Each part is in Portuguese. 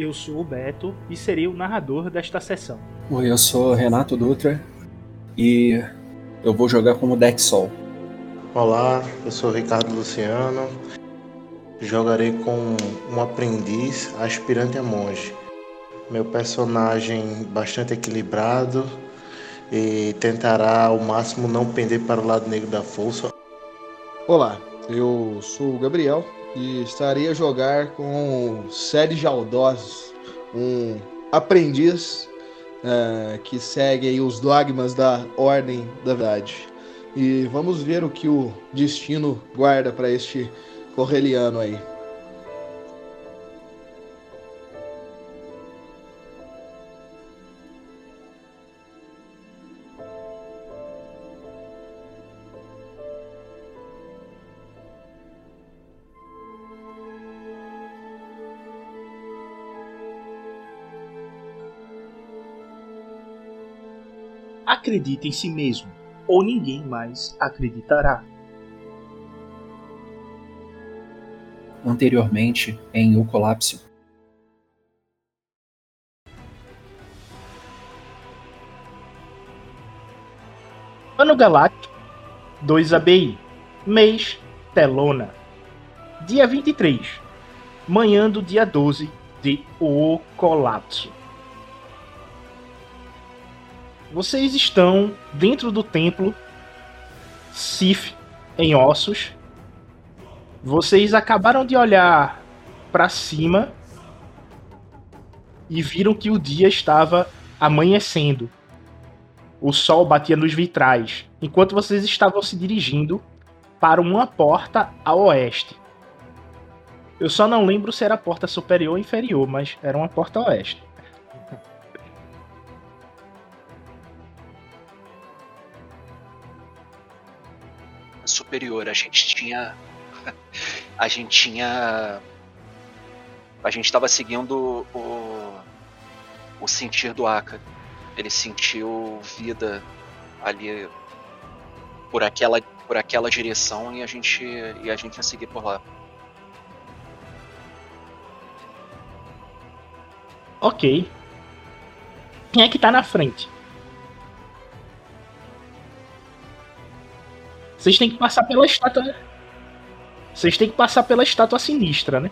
Eu sou o Beto e serei o narrador desta sessão. Oi, eu sou Renato Dutra e eu vou jogar como Deck Sol. Olá, eu sou Ricardo Luciano. Jogarei com um aprendiz aspirante a monge. Meu personagem bastante equilibrado e tentará ao máximo não pender para o lado negro da força. Olá, eu sou o Gabriel e estarei a jogar com Sérgio Aldós, um aprendiz uh, que segue os dogmas da Ordem da Verdade. E vamos ver o que o destino guarda para este correliano aí. Acredite em si mesmo, ou ninguém mais acreditará. Anteriormente, em O Colapso. Ano Galáctico 2 ABI, mês Telona. Dia 23, manhã do dia 12 de O Colapso. Vocês estão dentro do templo Sif em ossos. Vocês acabaram de olhar para cima e viram que o dia estava amanhecendo. O sol batia nos vitrais, enquanto vocês estavam se dirigindo para uma porta a oeste. Eu só não lembro se era a porta superior ou inferior, mas era uma porta a oeste. Superior. A gente tinha. A gente tinha. A gente estava seguindo o. O sentir do Aka. Ele sentiu vida ali por aquela, por aquela direção e a gente e a gente ia seguir por lá. Ok. Quem é que tá na frente? Vocês têm que passar pela estátua. Vocês têm que passar pela estátua sinistra, né?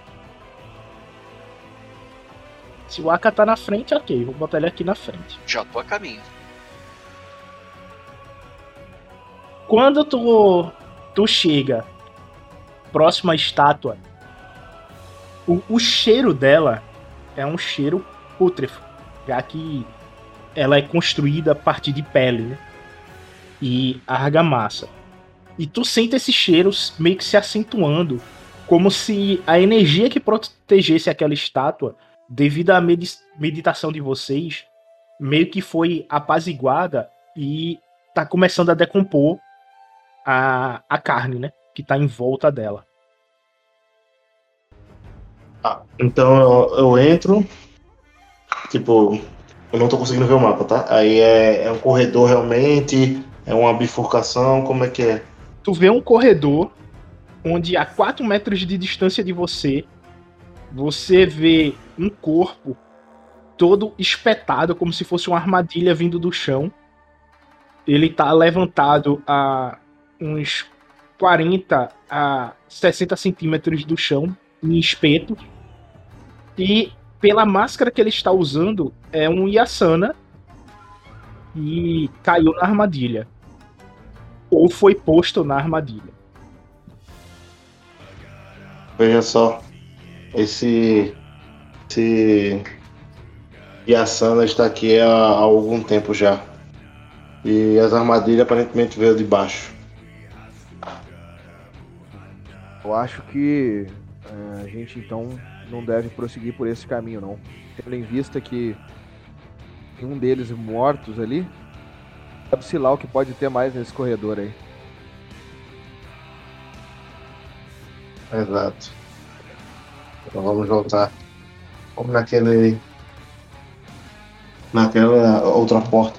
Se o Aka tá na frente, ok. Vou botar ele aqui na frente. Já tô a caminho. Quando tu, tu chega próximo à estátua, o, o cheiro dela é um cheiro pútrefo, já que ela é construída a partir de pele né? e argamassa. E tu sente esses cheiros meio que se acentuando, como se a energia que protegesse aquela estátua, devido à med meditação de vocês, meio que foi apaziguada e tá começando a decompor a, a carne, né? Que tá em volta dela. Ah, então eu, eu entro. Tipo, eu não tô conseguindo ver o mapa, tá? Aí é, é um corredor realmente, é uma bifurcação, como é que é? Tu vê um corredor onde a 4 metros de distância de você, você vê um corpo todo espetado, como se fosse uma armadilha vindo do chão. Ele tá levantado a uns 40 a 60 centímetros do chão, em espeto. E pela máscara que ele está usando, é um Yasana. E caiu na armadilha ou foi posto na armadilha. Veja só, esse esse Yasana está aqui há, há algum tempo já. E as armadilhas aparentemente veio de baixo. Eu acho que é, a gente então não deve prosseguir por esse caminho não. Tendo em vista que tem um deles mortos ali, Sabe-se lá o que pode ter mais nesse corredor aí. Exato. Então vamos voltar. Vamos naquele. Naquela outra porta.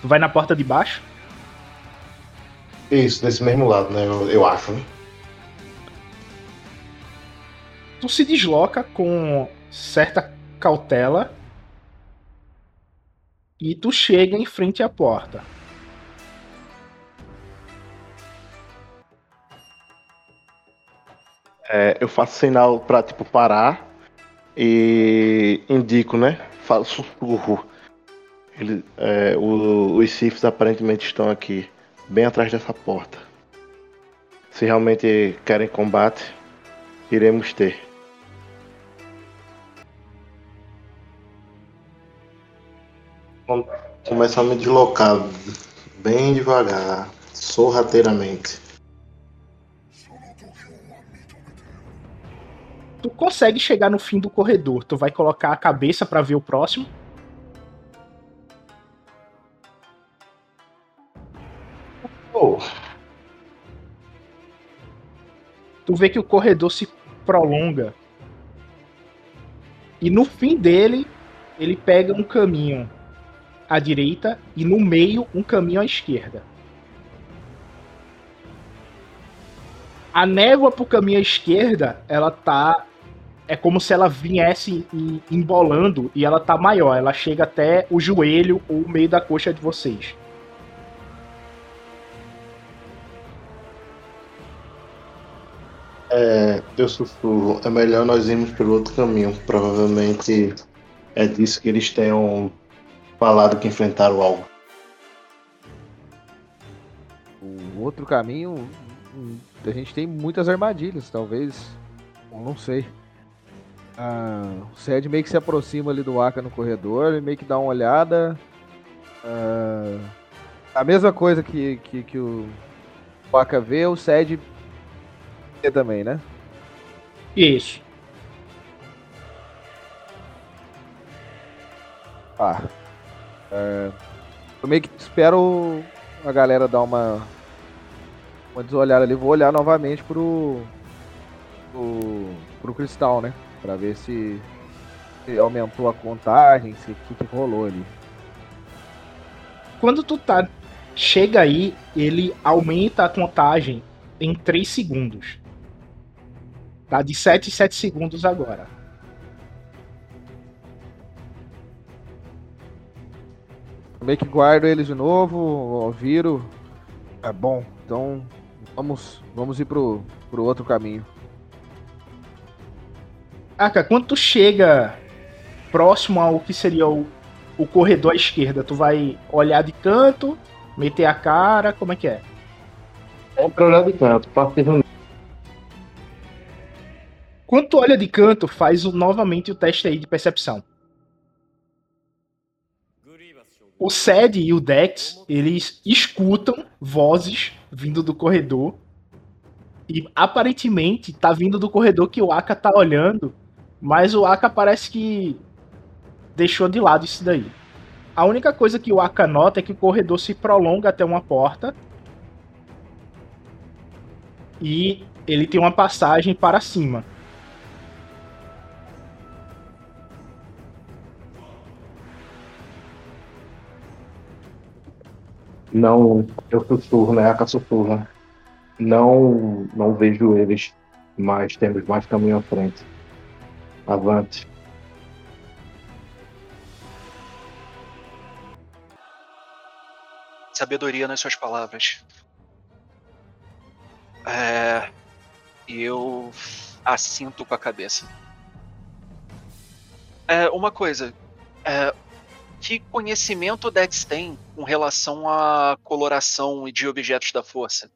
Tu vai na porta de baixo? Isso, desse mesmo lado, né? Eu, eu acho, né? Tu se desloca com certa cautela e tu chega em frente à porta. É, eu faço sinal pra, tipo, parar e indico, né? Falo sussurro. Ele, é, o- os Sifs aparentemente estão aqui, bem atrás dessa porta. Se realmente querem combate, iremos ter. Começar a me deslocar bem devagar, sorrateiramente. Tu consegue chegar no fim do corredor. Tu vai colocar a cabeça pra ver o próximo. Oh, tu vê que o corredor se prolonga. E no fim dele, ele pega um caminho à direita e no meio um caminho à esquerda. A névoa pro caminho à esquerda, ela tá é como se ela viesse em- embolando e ela tá maior, ela chega até o joelho ou o meio da coxa de vocês. É, eu sussurro. É melhor nós irmos pelo outro caminho. Provavelmente é disso que eles tenham falado que enfrentaram algo. O outro caminho, a gente tem muitas armadilhas, talvez. eu Não sei. Ah, o Sed meio que se aproxima ali do Aka no corredor, ele meio que dá uma olhada. Ah, a mesma coisa que, que, que o Aka vê, o Sed vê também, né? Isso. Ah. É, eu meio que espero a galera dar uma, uma desolhada ali. Vou olhar novamente pro, pro, pro cristal, né? Pra ver se, se aumentou a contagem, se o que, que rolou ali. Quando tu tá. Chega aí, ele aumenta a contagem em 3 segundos. Tá de 7 em 7 segundos agora. Meio que guardo eles de novo, viro. É bom, então vamos, vamos ir pro, pro outro caminho. Aka, quando tu chega próximo ao que seria o, o corredor à esquerda, tu vai olhar de canto, meter a cara, como é que é? É pra olhar de canto, partindo Quando tu olha de canto, faz o- novamente o teste aí de percepção. O Sed e o Dex, eles escutam vozes vindo do corredor. E aparentemente tá vindo do corredor que o Aka tá olhando. Mas o Aka parece que deixou de lado isso daí. A única coisa que o Aka nota é que o corredor se prolonga até uma porta. E ele tem uma passagem para cima. Não, eu sussurro, né? Aka sussurra. Não, não vejo eles, mas temos mais caminho à frente. Avante. Sabedoria nas suas palavras. É. Eu assinto com a cabeça. É, uma coisa. É, que conhecimento o Dex tem com relação à coloração de objetos da força?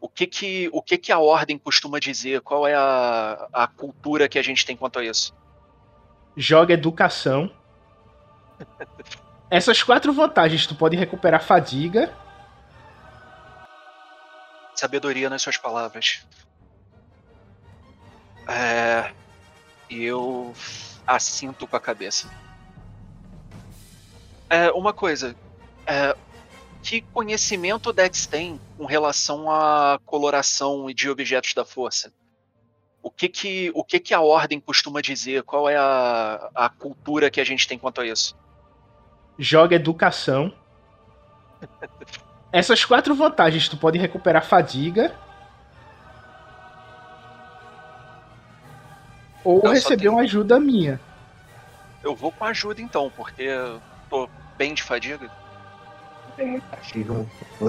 O que que, o que, que a ordem costuma dizer? Qual é a, a cultura que a gente tem quanto a isso? joga educação. Essas quatro vantagens, tu pode recuperar fadiga, Sabedoria nas suas palavras. É. Eu assinto com a cabeça. É, uma coisa. É, que conhecimento o Dex tem com relação à coloração de objetos da força? O que que, o que, que a ordem costuma dizer? Qual é a, a cultura que a gente tem quanto a isso? joga educação. Essas quatro vantagens, tu pode recuperar fadiga, ou só receber tenho- uma ajuda minha. Eu vou com ajuda então, porque eu tô bem de fadiga.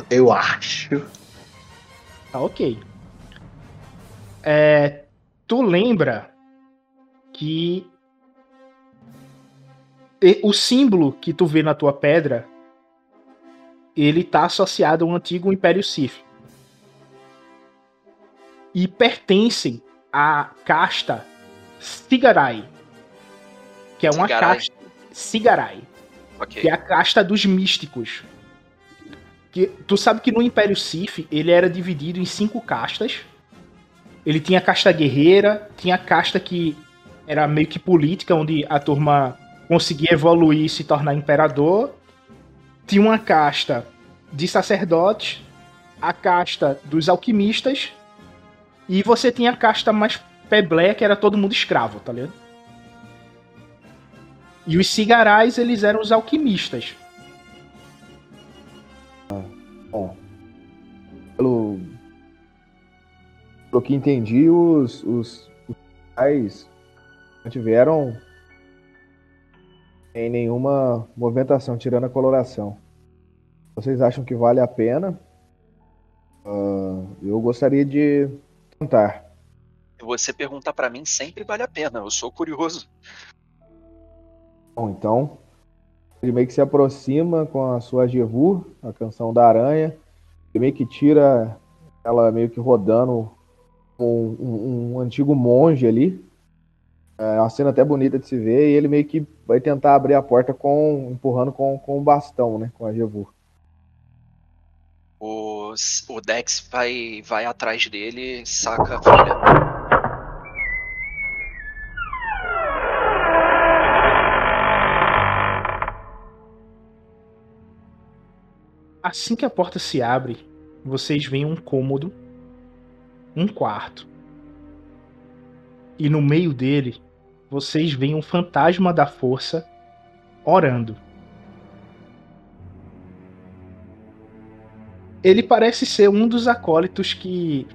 Eu acho. Tá ok. É, tu lembra que e- o símbolo que tu vê na tua pedra ele tá associado ao antigo Império Sith. E pertencem à casta Sigarai, que é uma Sigarai. casta Sigarai, Ok. que é a casta dos místicos. Que tu sabe que no Império Sith ele era dividido em cinco castas. Ele tinha a casta guerreira, tinha a casta que era meio que política, onde a turma conseguia evoluir e se tornar imperador. Tinha uma casta de sacerdotes, a casta dos alquimistas, e você tinha a casta mais peblé, que era todo mundo escravo, tá ligado? E os cigarais, eles eram os alquimistas. Pelo, pelo que entendi, os, os, os pais não tiveram em nenhuma movimentação, tirando a coloração. Vocês acham que vale a pena? Ah, eu gostaria de tentar. Se você perguntar pra mim, sempre vale a pena. Eu sou curioso. Então, ele meio que se aproxima com a sua Jevu, a canção da aranha, e meio que tira ela meio que rodando um, um- um antigo monge ali. É uma cena até bonita de se ver, e ele meio que vai tentar abrir a porta com empurrando com, com o bastão, né, com a Jevu. O, o Dex vai, vai atrás dele, saca a folha. Assim que a porta se abre, vocês veem um cômodo, um quarto. E no meio dele, vocês veem um fantasma da força orando. Ele parece ser um dos acólitos que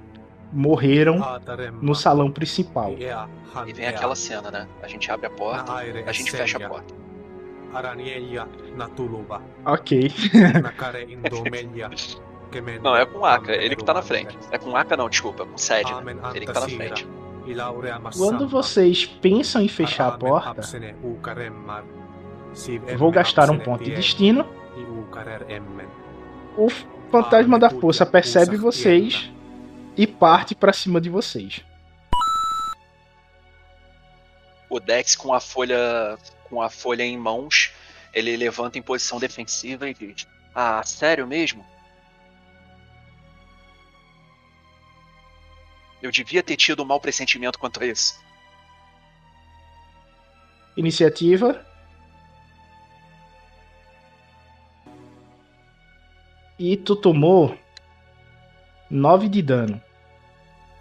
morreram no salão principal. E vem aquela cena, né? A gente abre a porta, a gente fecha a porta. Ok. Não, é com Aka, ele que tá na frente. É com Aka não, desculpa, é com Sed. Ele que tá na frente. Quando vocês pensam em fechar a porta, vou gastar um ponto de destino. O fantasma da força percebe vocês e parte pra cima de vocês. O Dex com a folha com a folha em mãos, ele levanta em posição defensiva e diz: "Ah, sério mesmo? Eu devia ter tido um mau pressentimento quanto a isso." Iniciativa. E tu tomou 9 de dano.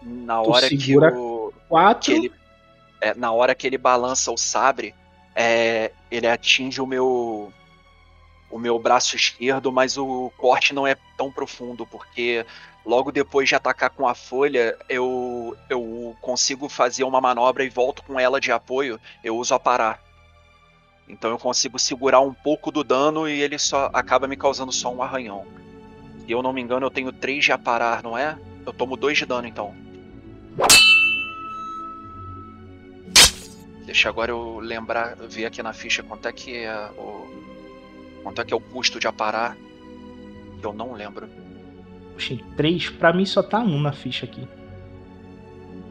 Na Tu hora que segura o 4 que ele, é, na hora que ele balança o sabre, é, ele atinge o meu o meu braço esquerdo, mas o corte não é tão profundo, porque logo depois de atacar com a folha, eu, eu consigo fazer uma manobra e volto com ela de apoio, eu uso a parar. Então eu consigo segurar um pouco do dano e ele só acaba me causando só um arranhão. Se eu não me engano, eu tenho 3 de aparar, não é? Eu tomo 2 de dano então. Deixa agora eu lembrar, ver aqui na ficha quanto é que é o. Quanto é que é o custo de aparar. Que eu não lembro. Oxi, 3? Pra mim só tá 1 na ficha aqui.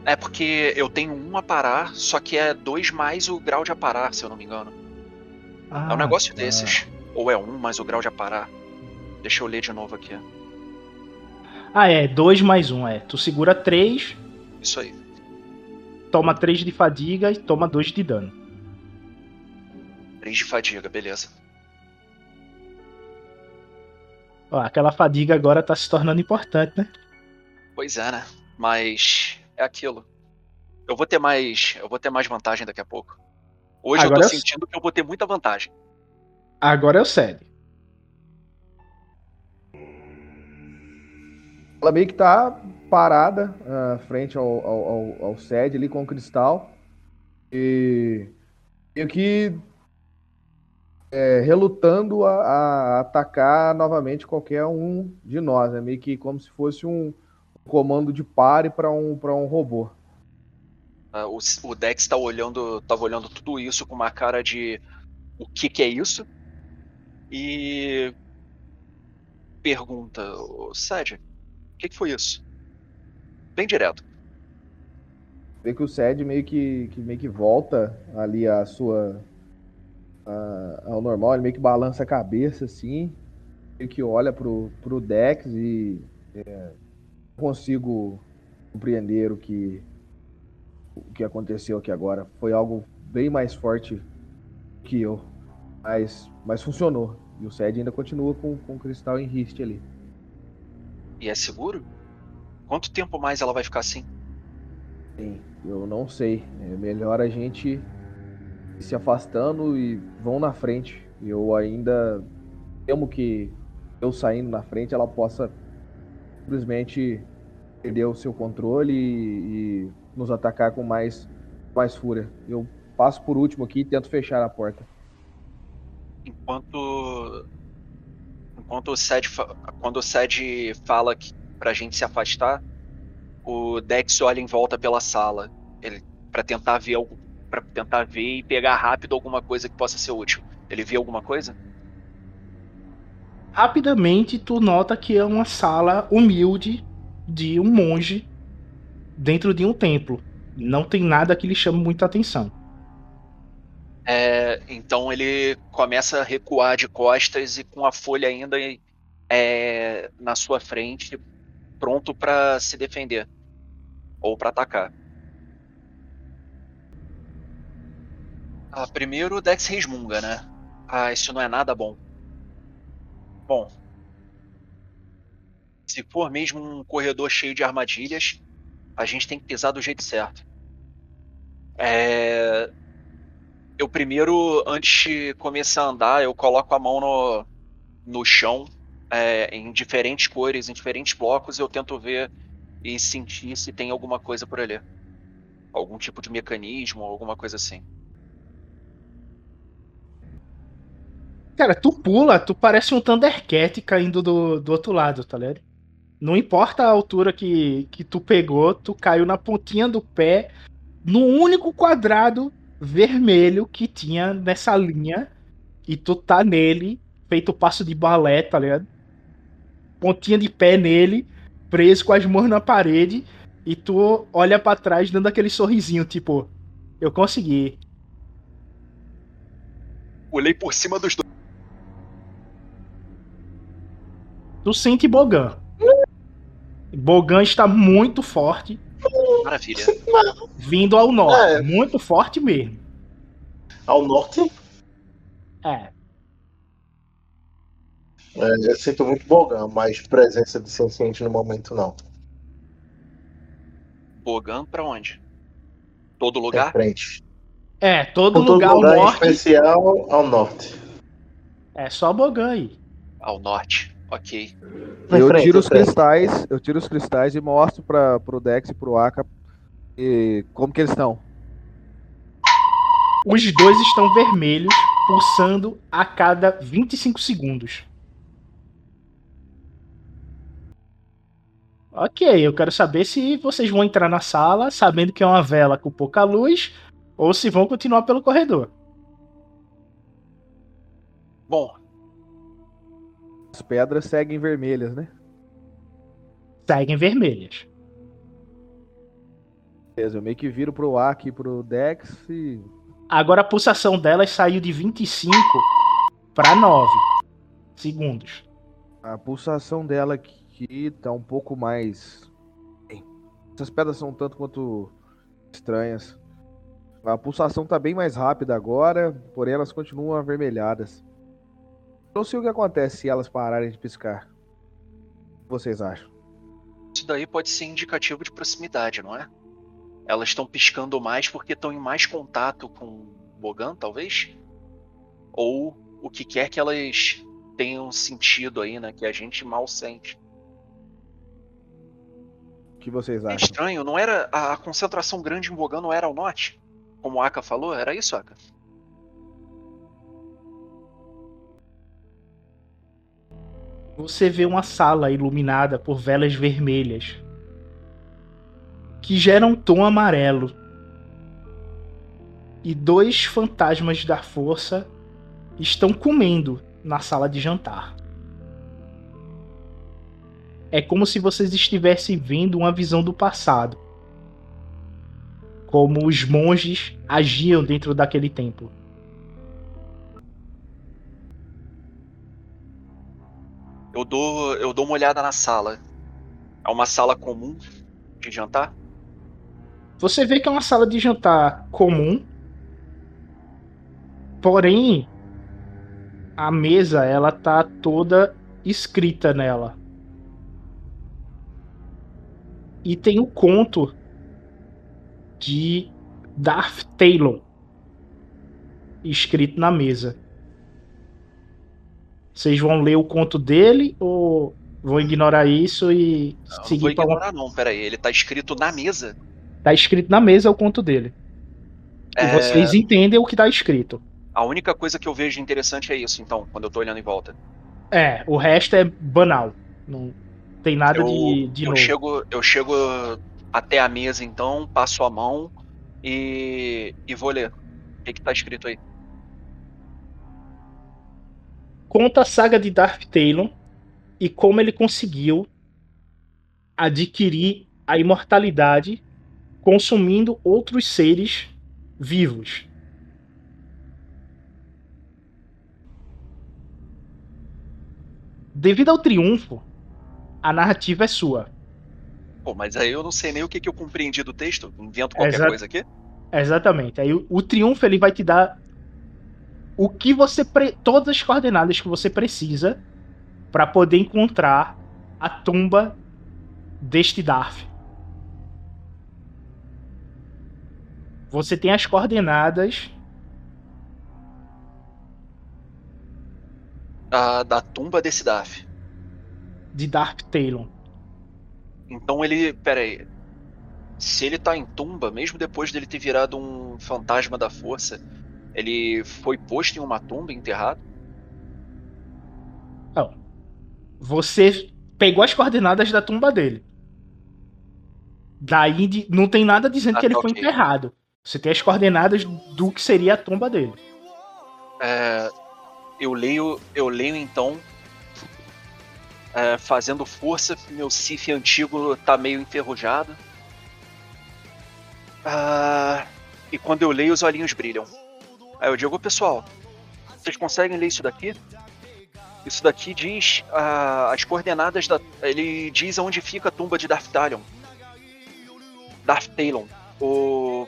É porque eu tenho um aparar, só que é 2 mais o grau de aparar, se eu não me engano. Ah, é um negócio tá. desses. Ou é um mais o grau de aparar. Deixa eu ler de novo aqui. Ah, é, 2 mais 1, é. Tu segura 3, Isso aí. Toma 3 de fadiga e toma 2 de dano. 3 de fadiga, beleza. Ó, aquela fadiga agora tá se tornando importante, né? Pois é, né? Mas é aquilo. Eu vou ter mais. Eu vou ter mais vantagem daqui a pouco. Hoje Agora eu eu- tô sentindo que eu vou ter muita vantagem. Agora é o Sede. Ela meio que tá parada ah, frente ao, ao, ao, ao sede ali com o cristal. E meio que é, relutando a, a, atacar novamente qualquer um de nós, né? Meio que como se fosse um comando de pare para um, um robô. Uh, o, o Dex tá olhando, tava olhando tudo isso com uma cara de o que que é isso? E pergunta, Sed, o que, que foi isso? Bem direto. Vê que o Sed meio que, que meio que volta ali a sua a, ao normal, ele meio que balança a cabeça assim, meio que olha pro, pro Dex e é, consigo compreender o que o que aconteceu aqui agora. Foi algo bem mais forte que eu, mas, mas funcionou. E o Sed ainda continua com, com o cristal em riste ali. E é seguro? Quanto tempo mais ela vai ficar assim? Sim, eu não sei. É melhor a gente se afastando e vão na frente. Eu ainda temo que eu saindo na frente ela possa simplesmente perder o seu controle e, e nos atacar com mais, mais fúria. Eu passo por último aqui e tento fechar a porta. Enquanto enquanto o Sed quando o Sed fala que pra gente se afastar, o Dex olha em volta pela sala, ele para tentar ver algo para tentar ver e pegar rápido alguma coisa que possa ser útil. Ele vê alguma coisa? Rapidamente tu nota que é uma sala humilde de um monge dentro de um templo. Não tem nada que lhe chame muita atenção. É, então ele começa a recuar de costas e com a folha ainda é, na sua frente, pronto para se defender ou para atacar. Ah, primeiro o Dex resmunga, né? Ah, isso não é nada bom. Bom. Se for mesmo um corredor cheio de armadilhas, a gente tem que pisar do jeito certo. É... Eu primeiro, antes de começar a andar, eu coloco a mão no, no chão, é, em diferentes cores, em diferentes blocos, eu tento ver e sentir se tem alguma coisa por ali. Algum tipo de mecanismo, alguma coisa assim. Cara, tu pula, tu parece um Thundercat caindo do, do outro lado, tá ligado? Não importa a altura que, que tu pegou, tu caiu na pontinha do pé, no único quadrado vermelho que tinha nessa linha, e tu tá nele, feito passo de balé, tá ligado? Pontinha de pé nele, preso com as mãos na parede, e tu olha para trás dando aquele sorrisinho, tipo, eu consegui. Olhei por cima dos dois. Tu sente Bogan. Bogan está muito forte. Maravilha. Vindo ao norte. É. Muito forte mesmo. Ao norte? É. é eu sinto muito Bogan, mas presença de senciente no momento não. Bogan pra onde? Todo lugar? Em frente. É, todo, todo lugar, lugar ao norte. especial ao norte. É só Bogan aí. Ao norte. Ok. Eu frente, tiro os cristais, eu tiro os cristais e mostro para pro Dex e pro Aka e como que eles estão. Os dois estão vermelhos, pulsando a cada 25 segundos. Ok, eu quero saber se vocês vão entrar na sala sabendo que é uma vela com pouca luz ou se vão continuar pelo corredor. Bom, as pedras seguem vermelhas, né? Seguem vermelhas. Beleza, eu meio que viro pro Aki e pro Dex e. Agora a pulsação delas saiu de 25 para 9 segundos. A pulsação dela aqui tá um pouco mais. Essas pedras são tanto quanto estranhas. A pulsação tá bem mais rápida agora, porém elas continuam avermelhadas. Não sei o que acontece se elas pararem de piscar. O que vocês acham? Isso daí pode ser indicativo de proximidade, não é? Elas estão piscando mais porque estão em mais contato com o Bogan, talvez? Ou o que quer que elas tenham sentido aí, né? Que a gente mal sente. Que vocês é acham? É estranho, não era. A, concentração grande em Bogan não era ao norte? como o Aka falou? Era isso, Aka? Você vê uma sala iluminada por velas vermelhas que geram um tom amarelo. E dois fantasmas da força estão comendo na sala de jantar. É como se vocês estivessem vendo uma visão do passado. Como os monges agiam dentro daquele templo. Eu dou, eu dou uma olhada na sala. É uma sala comum de jantar? Você vê que é uma sala de jantar comum. Porém, a mesa ela tá toda escrita nela. E tem o conto de Darth Talon escrito na mesa. Vocês vão ler o conto dele ou vão ignorar isso e Não, seguir não vou pra ignorar, não. Pera aí, ele tá escrito na mesa. Tá escrito na mesa o conto dele. É, E vocês entendem o que tá escrito. A única coisa que eu vejo interessante é isso, então, quando eu tô olhando em volta. É, o resto é banal. Não tem nada eu, de, de eu novo. chego, eu chego até a mesa, então, passo a mão e, e vou ler. O que, que tá escrito aí? Conta a saga de Darth Talon e como ele conseguiu adquirir a imortalidade consumindo outros seres vivos. Devido ao triunfo, a narrativa é sua. Pô, mas aí eu não sei nem o que, que eu compreendi do texto. Invento qualquer Exato. coisa aqui. Exatamente. Aí o, o triunfo ele vai te dar o que você todas as coordenadas que você precisa para poder encontrar a tumba deste Darth. Você tem as coordenadas Da, da tumba desse Daf. De Darth Talon. Então ele. Pera aí. Se ele tá em tumba, mesmo depois dele ter virado um fantasma da força, ele foi posto em uma tumba, enterrado? Não. Você pegou as coordenadas da tumba dele. Daí não tem nada dizendo Ah, que ele tá, foi enterrado. Você tem as coordenadas do que seria a tumba dele. É, eu leio, eu leio então, é, fazendo força, meu Sif antigo tá meio enferrujado. Ah, e quando eu leio, os olhinhos brilham. Aí eu digo, "Ô, pessoal, vocês conseguem ler isso daqui? Isso daqui diz ah, as coordenadas da. Ele diz aonde fica a tumba de Darth Talion. Darth Talon. O,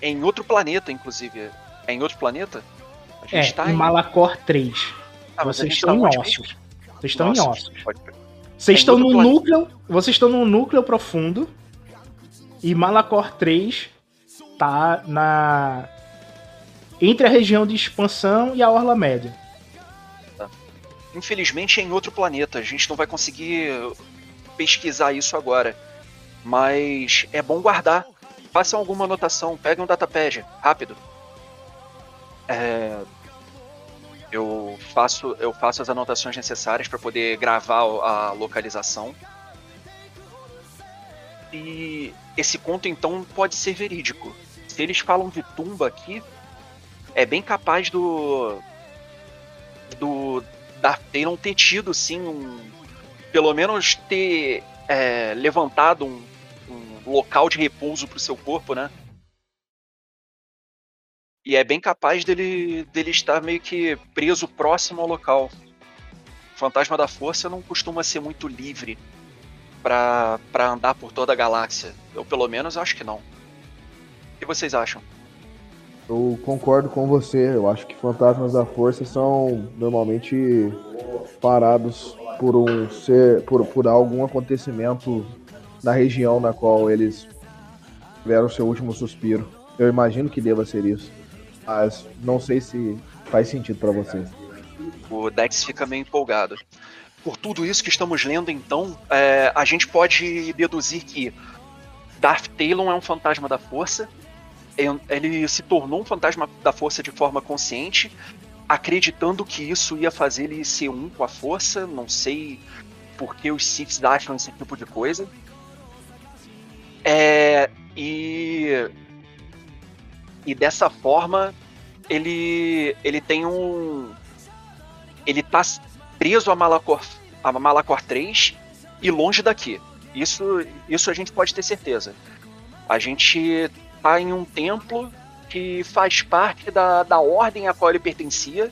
em outro planeta, inclusive. É em outro planeta? A É, gente tá em Malacor 3. Ah, vocês estão tá em onde ossos. mesmo? Vocês estão em ossos. pode. Vocês estão no planeta. núcleo. Vocês estão no núcleo profundo. E Malacor 3 tá na. Entre a região de expansão e a Orla Média. Infelizmente é em outro planeta. A gente não vai conseguir pesquisar isso agora. Mas é bom guardar. Façam alguma anotação. Peguem um datapad. Rápido. É, Eu faço, eu faço as anotações necessárias para poder gravar a localização. E esse conto então pode ser verídico. Se eles falam de tumba aqui, é bem capaz do do Darth Talon ter tido sim um, pelo menos ter é, levantado um, um local de repouso para o seu corpo, né? E é bem capaz dele, dele estar meio que preso próximo ao local. O Fantasma da Força não costuma ser muito livre para andar por toda a galáxia. Eu, pelo menos, acho que não. O que vocês acham? Eu concordo com você. Eu acho que fantasmas da força são normalmente parados por um ser, por, por algum acontecimento na região na qual eles tiveram seu último suspiro. Eu imagino que deva ser isso, mas não sei se faz sentido pra vocês. O Dex fica meio empolgado. Por tudo isso que estamos lendo, então, é, a gente pode deduzir que Darth Talon é um fantasma da força ele se tornou um fantasma da força de forma consciente, acreditando que isso ia fazer ele ser um com a força. Não sei por que os Siths acham esse tipo de coisa. É, e e dessa forma ele ele tem um ele tá preso a Malacor a Malacor 3 e longe daqui. Isso isso a gente pode ter certeza. A gente tá em um templo que faz parte da, da ordem a qual ele pertencia,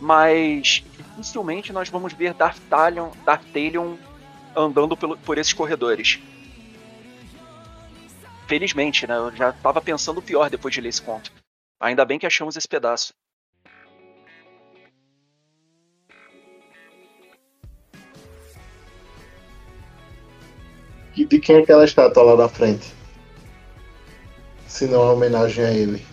mas dificilmente nós vamos ver Darth Talion, Darth Talion andando pelo, por esses corredores. Felizmente, né? Eu já tava pensando pior depois de ler esse conto. Ainda bem que achamos esse pedaço. De quem é aquela estátua lá na frente? Se não é uma homenagem a ele.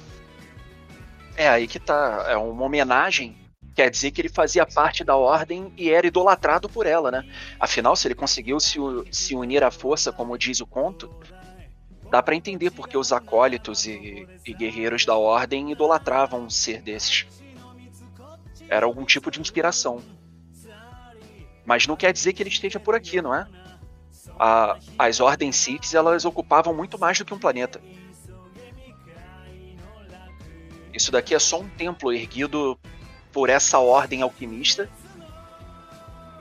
É aí que tá. É uma homenagem. Quer dizer que ele fazia parte da ordem e era idolatrado por ela, né? Afinal, se ele conseguiu se, se unir à força, como diz o conto, dá para entender porque os acólitos e, e guerreiros da ordem idolatravam um ser desses. Era algum tipo de inspiração. Mas não quer dizer que ele esteja por aqui, não é? A, as ordens Siths elas ocupavam muito mais do que um planeta. Isso daqui é só um templo erguido por essa ordem alquimista.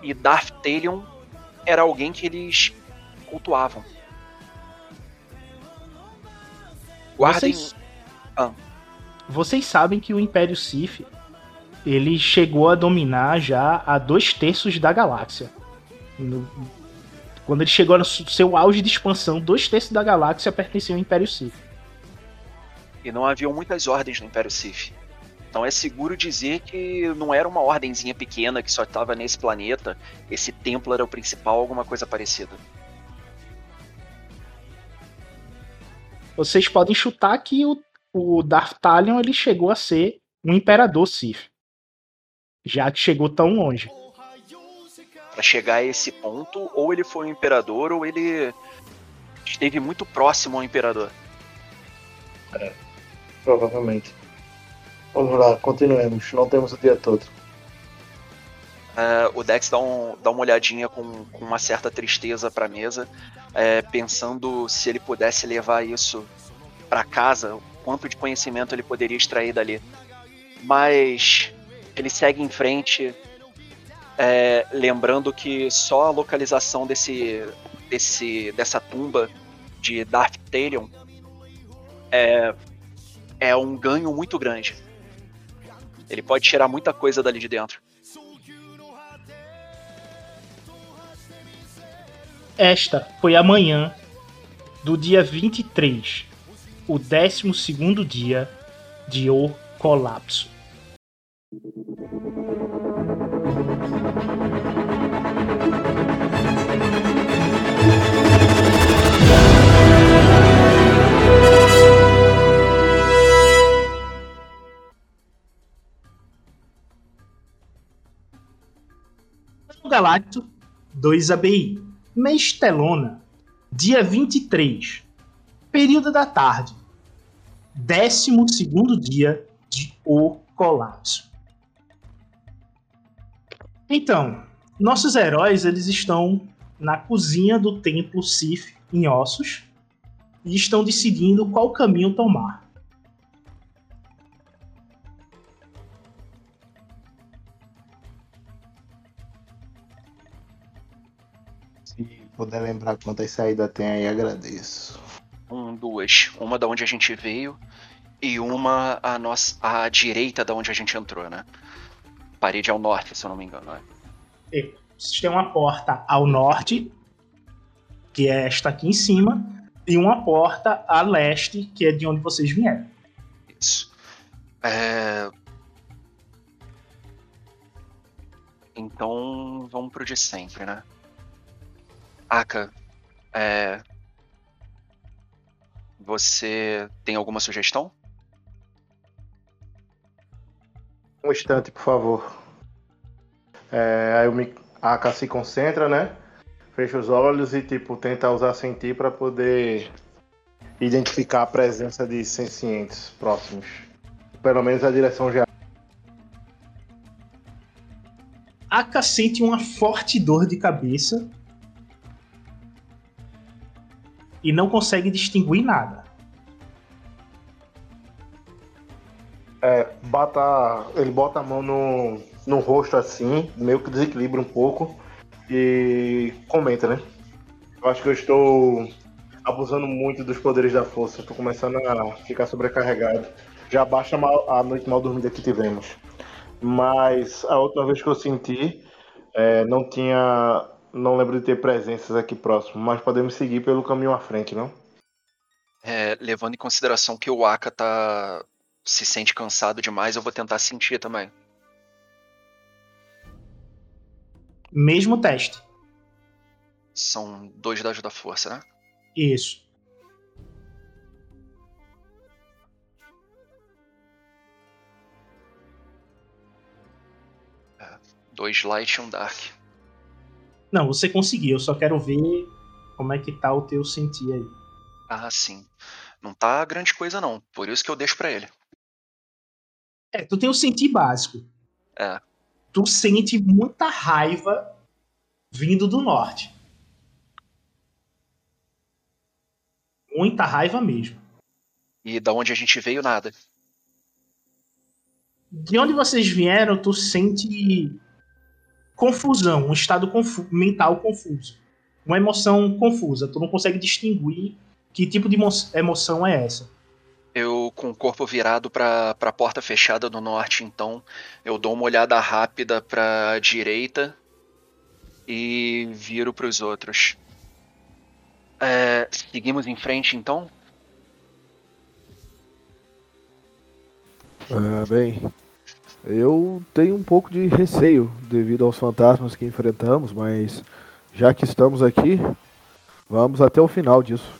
E Darth Talion era alguém que eles cultuavam. Guardem... Vocês... Ah. Vocês sabem que o Império Sith ele chegou a dominar já a dois terços da galáxia. No... Quando ele chegou no seu auge de expansão, dois terços da galáxia pertenciam ao Império Sith e não haviam muitas ordens no Império Sith. Então é seguro dizer que não era uma ordenzinha pequena que só estava nesse planeta, esse templo era o principal, alguma coisa parecida. Vocês podem chutar que o, o Darth Talion ele chegou a ser um imperador Sith. Já que chegou tão longe. Para chegar a esse ponto, ou ele foi um imperador, ou ele esteve muito próximo ao imperador. É. Provavelmente. Vamos lá, continuemos. Não temos o dia todo. Uh, o Dex dá, um, dá uma olhadinha com, com uma certa tristeza para a mesa, é, pensando se ele pudesse levar isso para casa, quanto de conhecimento ele poderia extrair dali. Mas ele segue em frente, é, lembrando que só a localização desse, desse, dessa tumba de Darth Talion é, é um ganho muito grande. Ele pode tirar muita coisa dali de dentro. Esta foi a manhã do dia 23, o 12 dia de O Colapso. Galacto 2 ABI. Mestelona, dia 23, período da tarde, 12 dia de O Colapso. Então, nossos heróis eles estão na cozinha do templo Sif em Ossos e estão decidindo qual caminho tomar. Puder lembrar quantas saídas tem aí, agradeço. Um, duas. Uma da onde a gente veio e uma à, nossa, à direita da onde a gente entrou, né? Parede ao norte, se eu não me engano. Né? Vocês têm uma porta ao norte, que é esta aqui em cima, e uma porta a leste, que é de onde vocês vieram. Isso. É... Então, vamos pro de sempre, né? Aka, é... você tem alguma sugestão? Um instante, por favor. É, aí o me... a Aka se concentra, né? Fecha os olhos e tipo tenta usar sentir para poder identificar a presença de sencientes próximos. Pelo menos a direção geral. Aka sente uma forte dor de cabeça e não consegue distinguir nada. É, bota, ele bota a mão no, no rosto assim, meio que desequilibra um pouco e comenta, né? Eu acho que eu estou abusando muito dos poderes da força, estou começando a ficar sobrecarregado. Já baixa a noite mal dormida que tivemos. Mas a última vez que eu senti, é, não tinha. Não lembro de ter presenças aqui próximo, mas podemos seguir pelo caminho à frente, não? É, levando em consideração que o Aka tá se sente cansado demais, eu vou tentar sentir também. Mesmo teste. São dois dados da força, né? Isso. É, dois light e um dark. Não, você conseguiu. Eu só quero ver como é que tá o teu sentir aí. Ah, sim. Não tá grande coisa não. Por isso que eu deixo para ele. É, tu tem o sentir básico. É. Tu sente muita raiva vindo do norte. Muita raiva mesmo. E da onde a gente veio, nada. De onde vocês vieram, tu sente confusão, um estado confu mental confuso. Uma emoção confusa. Tu não consegue distinguir que tipo de emoção é essa. Eu, com o corpo virado para a porta fechada do norte, então, eu dou uma olhada rápida para a direita e viro para os outros. É, seguimos em frente, então? Ah, bem, eu tenho um pouco de receio devido aos fantasmas que enfrentamos, mas já que estamos aqui, vamos até o final disso.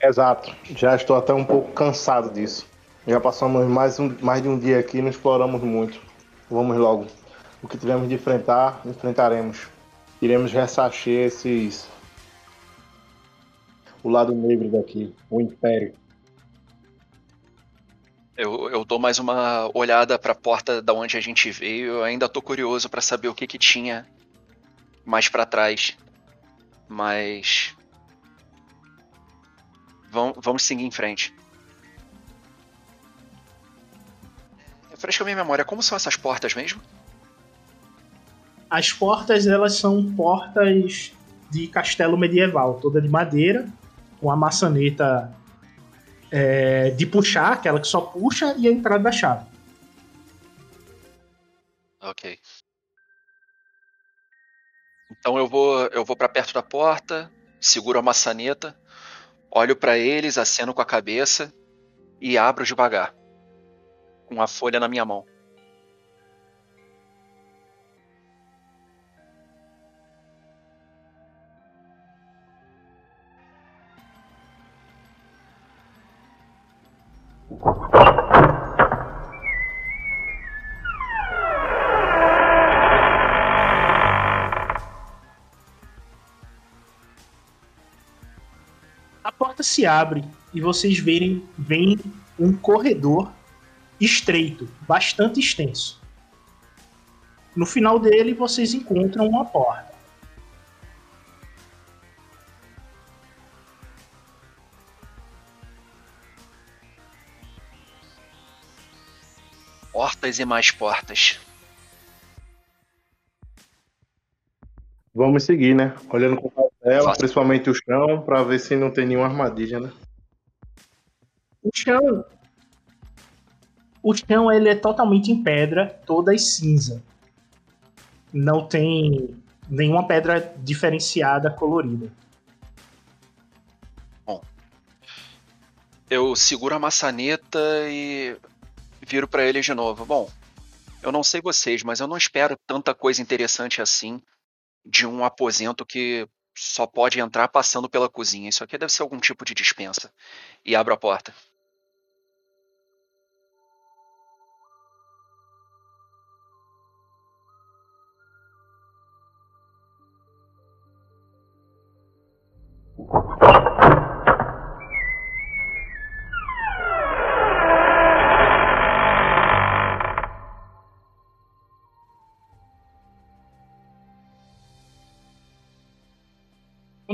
Exato. Já estou até um pouco cansado disso. Já passamos mais, um, mais de um dia aqui e não exploramos muito. Vamos logo. O que tivermos de enfrentar, enfrentaremos. Iremos ressarcer esses. O lado negro daqui, o Império. Eu, eu dou mais uma olhada para a porta da onde a gente veio. Eu ainda tô curioso para saber o que que tinha mais para trás. Mas Vamos, vamos seguir em frente. Refresca a minha memória, como são essas portas mesmo? As portas, elas são portas de castelo medieval, toda de madeira, com a maçaneta é, de puxar, aquela que só puxa, e a entrada da chave. Ok. Então eu vou, eu vou para perto da porta, seguro a maçaneta Olho para eles, aceno com a cabeça e abro devagar, com a folha na minha mão. Se abre e vocês verem vem um corredor estreito, bastante extenso. No final dele vocês encontram uma porta. Portas e mais portas. Vamos seguir, né? Olhando com cautela, principalmente o chão, para ver se não tem nenhuma armadilha, né? O chão. O chão ele é totalmente em pedra, toda cinza. Não tem nenhuma pedra diferenciada, colorida. Bom. Eu seguro a maçaneta e viro para eles de novo. Bom, eu não sei vocês, mas eu não espero tanta coisa interessante assim de um aposento que só pode entrar passando pela cozinha. Isso aqui deve ser algum tipo de dispensa. E abro a porta.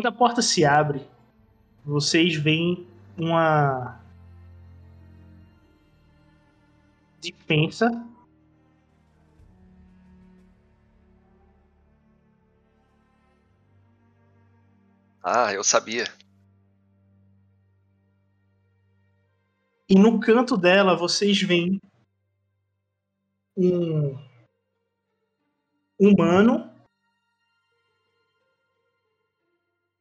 Quando a porta se abre, vocês veem uma dispensa Ah, eu sabia. E no canto dela vocês veem um humano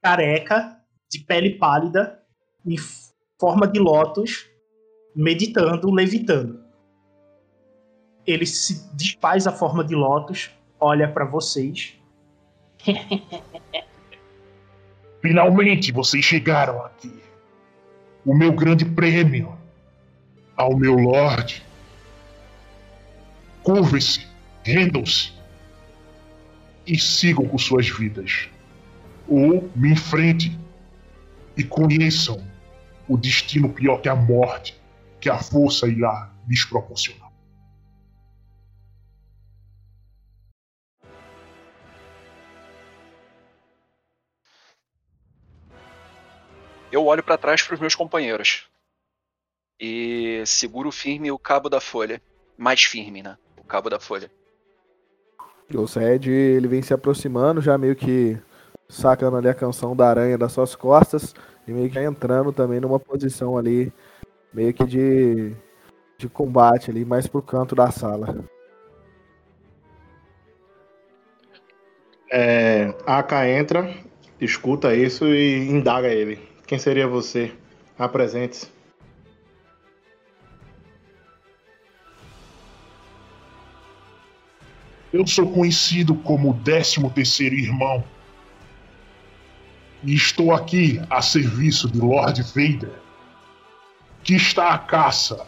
careca, de pele pálida, em forma de lótus, meditando, levitando. Ele se desfaz a forma de lótus, olha para vocês. Finalmente vocês chegaram aqui. O meu grande prêmio ao meu Lorde. Curvem-se, rendam-se e sigam com suas vidas. Ou me enfrentem e conheçam o destino pior que a morte que a força irá lhes proporcionar. Eu olho para trás para os meus companheiros e seguro firme o cabo da folha, mais firme, né? O cabo da folha. O Zed, ele vem se aproximando, já meio que sacando ali a canção da aranha das suas costas e meio que entrando também numa posição ali, meio que de, de combate ali, mais pro canto da sala. É, a Aka entra, escuta isso e indaga ele. Quem seria você? Apresente-se. Eu sou conhecido como o 13 terceiro irmão. E estou aqui a serviço de Lord Vader, que está à caça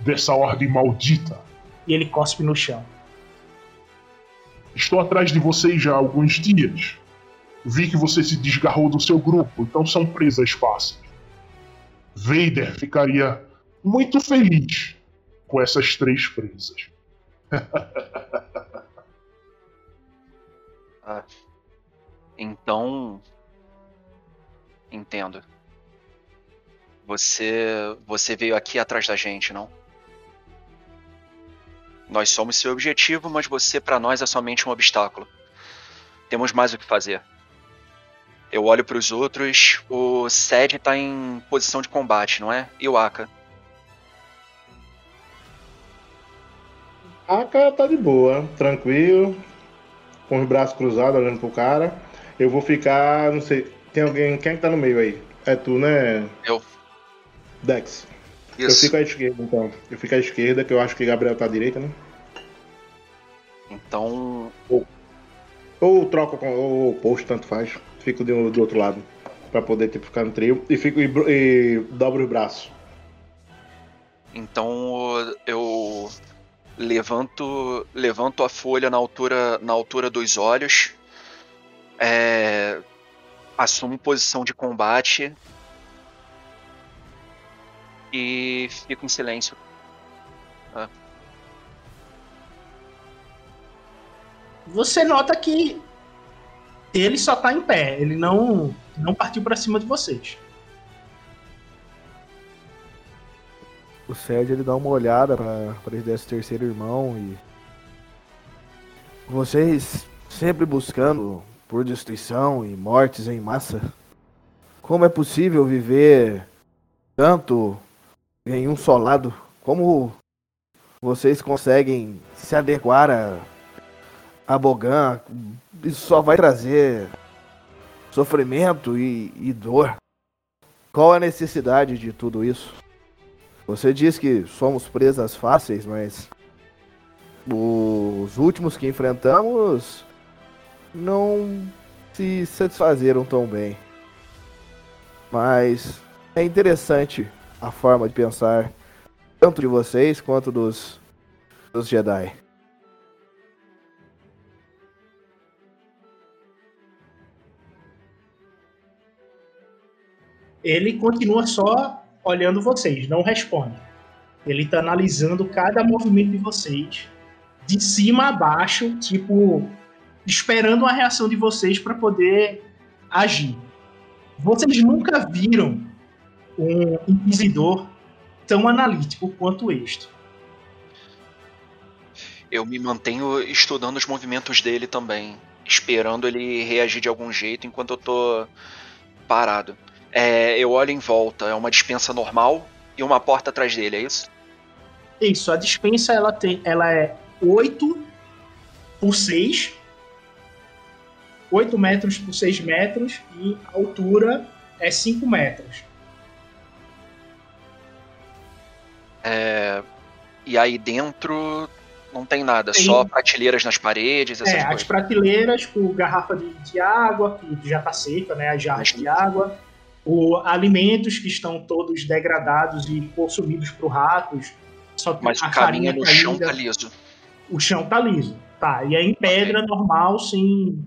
dessa ordem maldita. E ele cospe no chão. Estou atrás de vocês já há alguns dias. Vi que você se desgarrou do seu grupo, então são presas fáceis. Vader ficaria muito feliz com essas três presas. Ah, então. Entendo. Você. Você veio aqui atrás da gente, não? Nós somos seu objetivo, mas você para nós é somente um obstáculo. Temos mais o que fazer. Eu olho para os outros. O Sed tá em posição de combate, não é? E o Aka? Aka tá de boa, tranquilo, com os braços cruzados, olhando pro cara. Eu vou ficar, não sei, tem alguém, quem é que tá no meio aí? É tu, né? Eu. Dex. Eu Isso. fico à esquerda, então. Eu fico à esquerda, que eu acho que Gabriel tá à direita, né? Então. Ou troco com. Ou posto, tanto faz. Fico do, do outro lado. Pra poder tipo, ficar no trio. E fico e, e dobro os braços. Então eu levanto levanto a folha na altura na altura dos olhos, é, assumo posição de combate e fico em silêncio. Você nota que ele só tá em pé, ele não não partiu pra cima de vocês. O Sed ele dá uma olhada para esse desse terceiro irmão e vocês sempre buscando por destruição e mortes em massa. Como é possível viver tanto em um só lado? Como vocês conseguem se adequar a, a Bogan? Isso só vai trazer sofrimento e, e dor. Qual a necessidade de tudo isso? Você diz que somos presas fáceis, mas os últimos que enfrentamos não se satisfazeram tão bem. Mas é interessante a forma de pensar tanto de vocês quanto dos, dos Jedi. Ele continua só olhando vocês, não responde. Ele tá analisando cada movimento de vocês, de cima a baixo, tipo, esperando a reação de vocês para poder agir. Vocês nunca viram um inquisidor tão analítico quanto este. Eu me mantenho estudando os movimentos dele também, esperando ele reagir de algum jeito enquanto eu tô parado. É, eu olho em volta, é uma dispensa normal e uma porta atrás dele, é isso? Isso, a dispensa ela tem, ela é 8 por 6, 8 metros por 6 metros e a altura é 5 metros. É, e aí dentro não tem nada, Tem. só prateleiras nas paredes, essas É, as coisas. prateleiras com garrafa de, de água, que já tá seca, né? As jarras de água. O, alimentos que estão todos degradados e consumidos por ratos. Só que Mas a o caminho no caída, chão tá liso. O chão tá liso. Tá, e é em pedra normal, sem,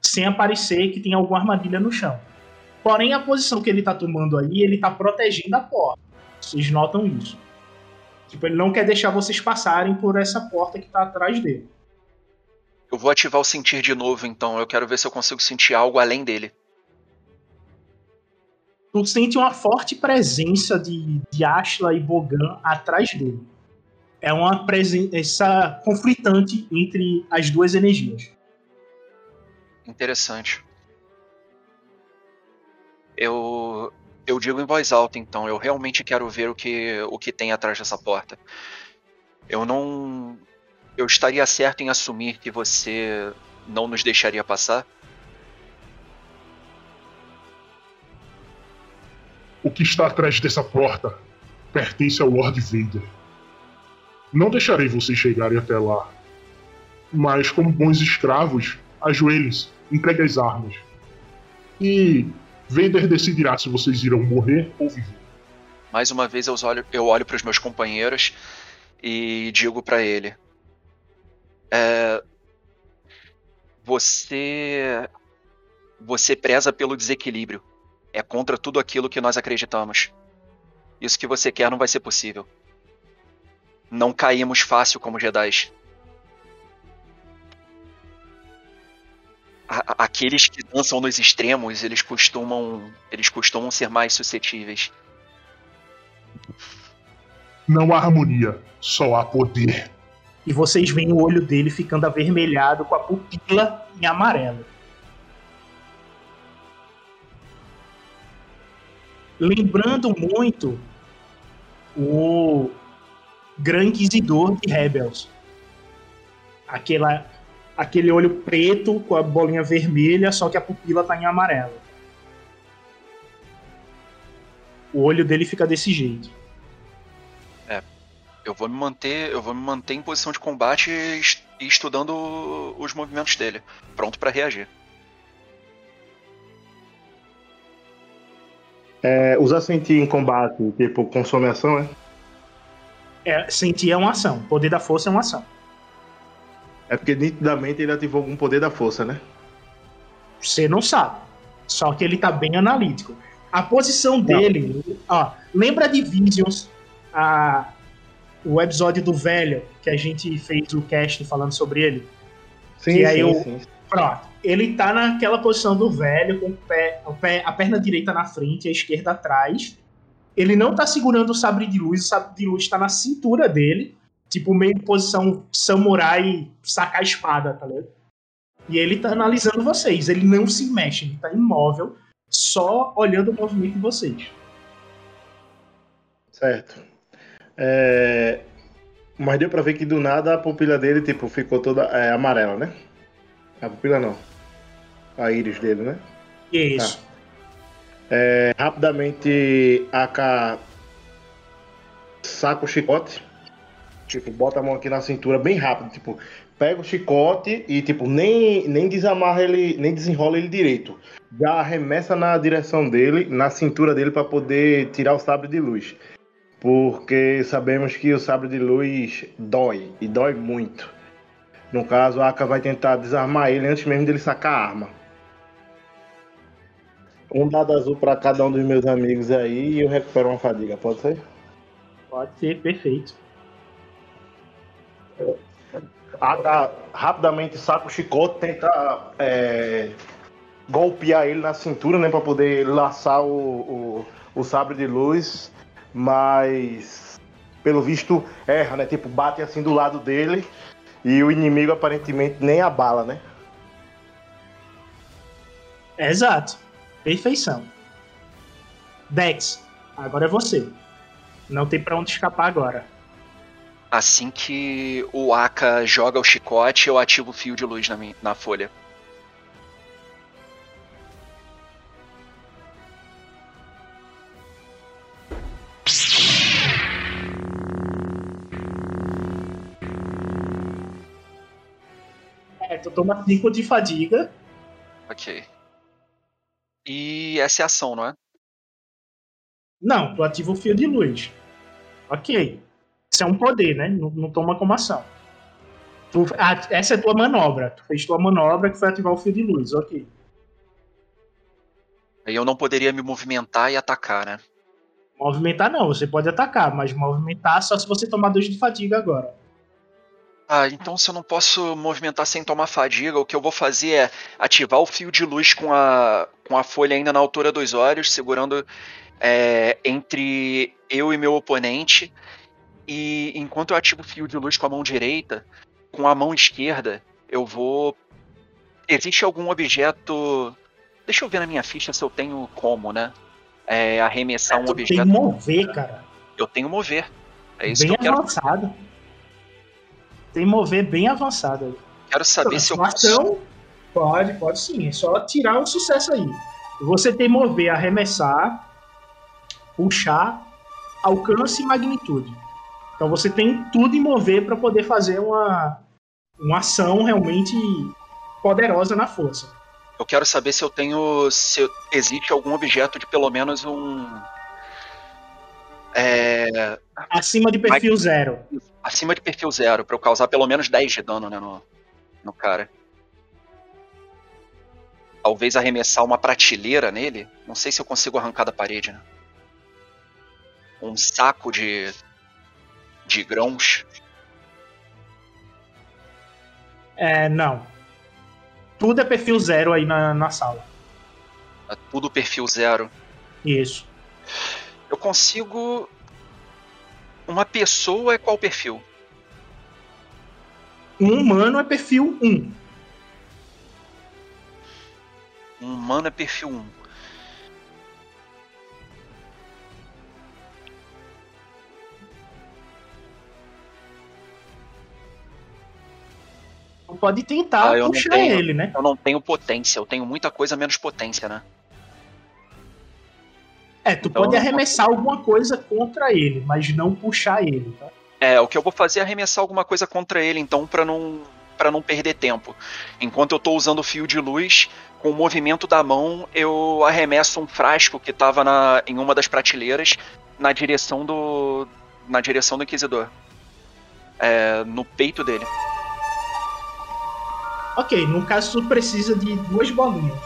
sem aparecer que tem alguma armadilha no chão. Porém, a posição que ele tá tomando aí, ele tá protegendo a porta. Vocês notam isso. Tipo, ele não quer deixar vocês passarem por essa porta que tá atrás dele. Eu vou ativar o sentir de novo, então. Eu quero ver se eu consigo sentir algo além dele. tu sente uma forte presença de, de Ashla e Bogan atrás dele. É uma presença conflitante entre as duas energias. Interessante. Eu eu digo em voz alta, então. Eu realmente quero ver o que o que tem atrás dessa porta. Eu não eu estaria certo em assumir que você não nos deixaria passar? O que está atrás dessa porta pertence ao Lord Vader. Não deixarei vocês chegarem até lá. Mas, como bons escravos, ajoelhem-se, entregue as armas. E Vader decidirá se vocês irão morrer ou viver. Mais uma vez eu olho, eu olho para os meus companheiros e digo para ele: é, Você. Você preza pelo desequilíbrio. É contra tudo aquilo que nós acreditamos. Isso que você quer não vai ser possível. Não caímos fácil como Jedi. A- Aqueles que dançam nos extremos, eles costumam, eles costumam ser mais suscetíveis. Não há harmonia, só há poder. E vocês veem o olho dele ficando avermelhado com a pupila em amarelo. Lembrando muito o Gran Inquisidor de Rebels. Aquela, aquele olho preto com a bolinha vermelha, só que a pupila tá em amarelo. O olho dele fica desse jeito. Eu vou me manter, eu vou me manter em posição de combate e es- estudando os movimentos dele, pronto pra reagir. É, usar sentir em combate, tipo, consome ação, é? É, sentir é uma ação. Poder da força é uma ação. É porque nitidamente ele ativou algum poder da força, né? Você não sabe. Só que ele tá bem analítico. A posição dele, ó, lembra de Visions, a, o episódio do velho que a gente fez o cast falando sobre ele? Sim, E aí sim, eu- sim. Pronto. Ele tá naquela posição do velho, com o pé, o pé- a perna direita na frente e a esquerda atrás. Ele não tá segurando o sabre de luz, o sabre de luz tá na cintura dele, tipo meio posição samurai sacar a espada, tá ligado? E ele tá analisando vocês, ele não se mexe, ele tá imóvel, só olhando o movimento de vocês. Certo. É, Mas deu pra ver que do nada a pupila dele, tipo, ficou toda é, amarela, né? A pupila não. A íris dele, né? Isso. É, rapidamente, Aka saca o chicote. Tipo, bota a mão aqui na cintura bem rápido. Tipo, pega o chicote e, tipo, nem, nem desamarra ele, nem desenrola ele direito. Já arremessa na direção dele, na cintura dele, para poder tirar o sabre de luz. Porque sabemos que o sabre de luz dói, e dói muito. No caso, a Aka vai tentar desarmar ele antes mesmo dele sacar a arma. Um dado azul para cada um dos meus amigos aí e eu recupero uma fadiga, pode ser? Pode ser, perfeito. Aka rapidamente saca o chicote, tenta é, golpear ele na cintura, né? Pra poder laçar o, o, o sabre de luz. Mas, pelo visto, erra, né? Tipo, bate assim do lado dele. E o inimigo aparentemente nem abala, né? Exato. Perfeição. Dex, agora é você. Não tem pra onde escapar agora. Assim que o Aka joga o chicote, eu ativo o fio de luz na, minha, na folha. É, tu toma 5 de fadiga. Ok. E essa é a ação, não é? Não, tu ativa o fio de luz. Ok. Isso é um poder, né? Não, não toma como ação. Tu, ah, essa é tua manobra. Tu fez tua manobra que foi ativar o fio de luz. Ok. Aí eu não poderia me movimentar e atacar, né? Movimentar não, você pode atacar, mas movimentar só se você tomar 2 de fadiga agora. Ah, então se eu não posso movimentar sem tomar fadiga, o que eu vou fazer é ativar o fio de luz com a, com a folha ainda na altura dos olhos, segurando é, entre eu e meu oponente. E enquanto eu ativo o fio de luz com a mão direita, com a mão esquerda, eu vou. Existe algum objeto. Deixa eu ver na minha ficha se eu tenho como, né? É, arremessar um objeto. tem mover, cara. Eu tenho mover. É isso bem que eu quero. avançado. Tem mover bem avançado. Quero saber se eu Sua posso. ação, pode, pode sim. É só tirar o sucesso aí. Você tem mover, arremessar, puxar, alcance e magnitude. Então você tem tudo em mover para poder fazer uma, uma ação realmente poderosa na força. Eu quero saber se eu tenho. se existe algum objeto de pelo menos um. É, Acima de perfil zero. acima de perfil zero, pra eu causar pelo menos 10 de dano né, no, no cara. Talvez arremessar uma prateleira nele. Não sei se eu consigo arrancar da parede, né? Um saco de. De grãos. É, não. Tudo é perfil zero aí na, na sala. É tudo perfil zero. Isso. Eu consigo. Uma pessoa é qual perfil? Um humano é perfil 1. Um humano é perfil 1. Pode tentar Ah, puxar tenho. ele, né? Eu não tenho potência, eu tenho muita coisa menos potência, né? É, tu Então pode eu não arremessar alguma coisa contra ele, mas não puxar ele, tá? É, o que eu vou fazer é arremessar alguma coisa contra ele, então, pra não para não perder tempo. Enquanto eu tô usando o fio de luz, com o movimento da mão, eu arremesso um frasco que tava na, em uma das prateleiras na direção do na direção do inquisidor. É, no peito dele. Ok, no caso tu precisa de duas bolinhas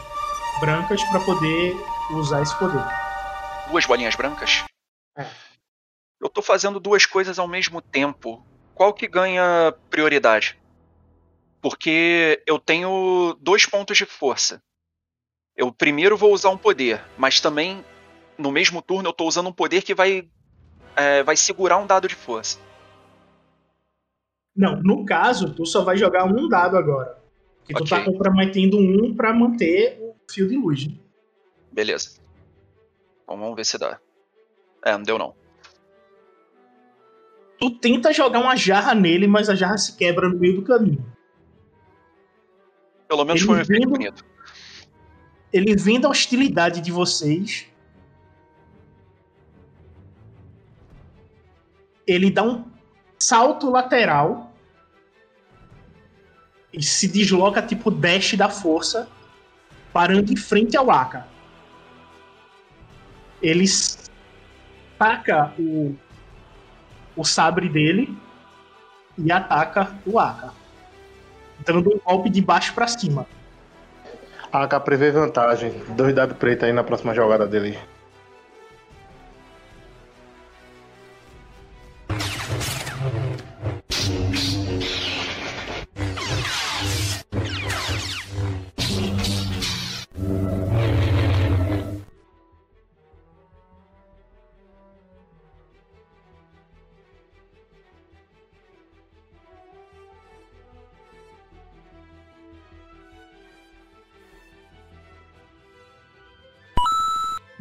brancas pra poder usar esse poder. Duas bolinhas brancas? É. Eu tô fazendo duas coisas ao mesmo tempo. Qual que ganha prioridade? Porque eu tenho dois pontos de força. Eu primeiro vou usar um poder, mas também no mesmo turno eu tô usando um poder que vai é, vai segurar um dado de força. Não, no caso, tu só vai jogar um dado agora. Que tu Ok. tá comprometendo um pra manter o fio de luz. né? Beleza. Então vamos ver se dá. É, não deu não. Tu tenta jogar uma jarra nele, mas a jarra se quebra no meio do caminho. Pelo menos Ele foi um efeito bonito. Ele vendo a hostilidade de vocês. Ele dá um salto lateral e se desloca tipo dash da força, parando em frente ao Aka. Ele taca o, o sabre dele e ataca o Aka, dando um golpe de baixo pra cima. A AK prevê vantagem. Dois dados pretos aí na próxima jogada dele.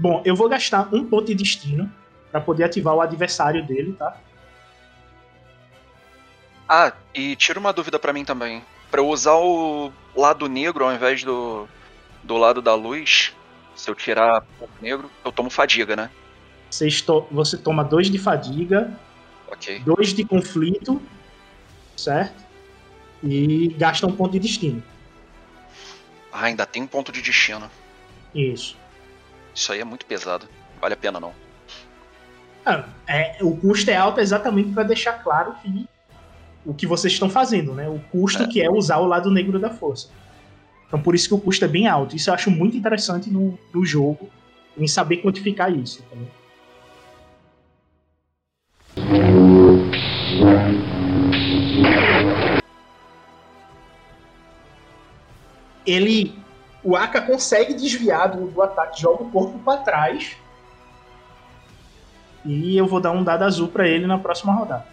Bom, eu vou gastar um ponto de destino pra poder ativar o adversário dele, tá? Ah, e tira uma dúvida pra mim também. Pra eu usar o lado negro ao invés do, do lado da luz, se eu tirar ponto negro, eu tomo fadiga, né? Você, esto- você toma dois de fadiga, Ok. dois de conflito, certo? E gasta um ponto de destino. Ah, ainda tem um ponto de destino. Isso. Isso aí é muito pesado. Vale a pena não. Ah, é, o custo é alto exatamente para deixar claro que o que vocês estão fazendo, né? O custo É. que é usar o lado negro da força. Então por isso que o custo é bem alto. Isso eu acho muito interessante no, no jogo, em saber quantificar isso. entendeu? Ele. O Aka consegue desviar do, do ataque, joga o corpo para trás. E eu vou dar um dado azul pra ele na próxima rodada.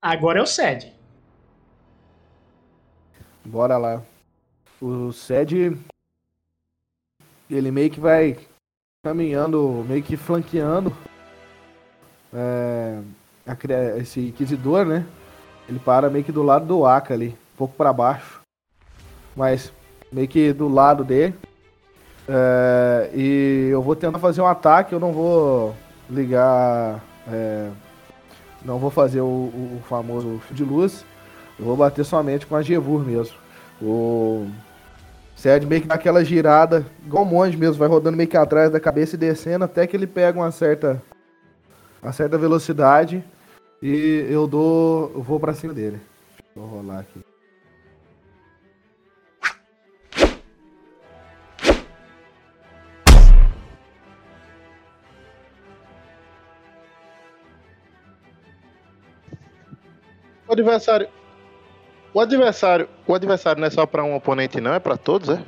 Agora é o Sed. Bora lá. O Sed. Ele meio que vai caminhando, meio que flanqueando é, a esse inquisidor, né? Ele para meio que do lado do Aka ali, um pouco pra baixo. Mas meio que do lado dele. É, e eu vou tentar fazer um ataque, eu não vou ligar. é, não vou fazer o, o famoso fio de luz. Eu vou bater somente com a Gevur mesmo. O Sed meio que dá aquela girada, igual um monge mesmo, vai rodando meio que atrás da cabeça e descendo até que ele pega uma certa, uma certa velocidade e eu dou, eu vou pra cima dele. Eu rolar aqui. O adversário. O adversário. O adversário não é só pra um oponente, não, é pra todos, é?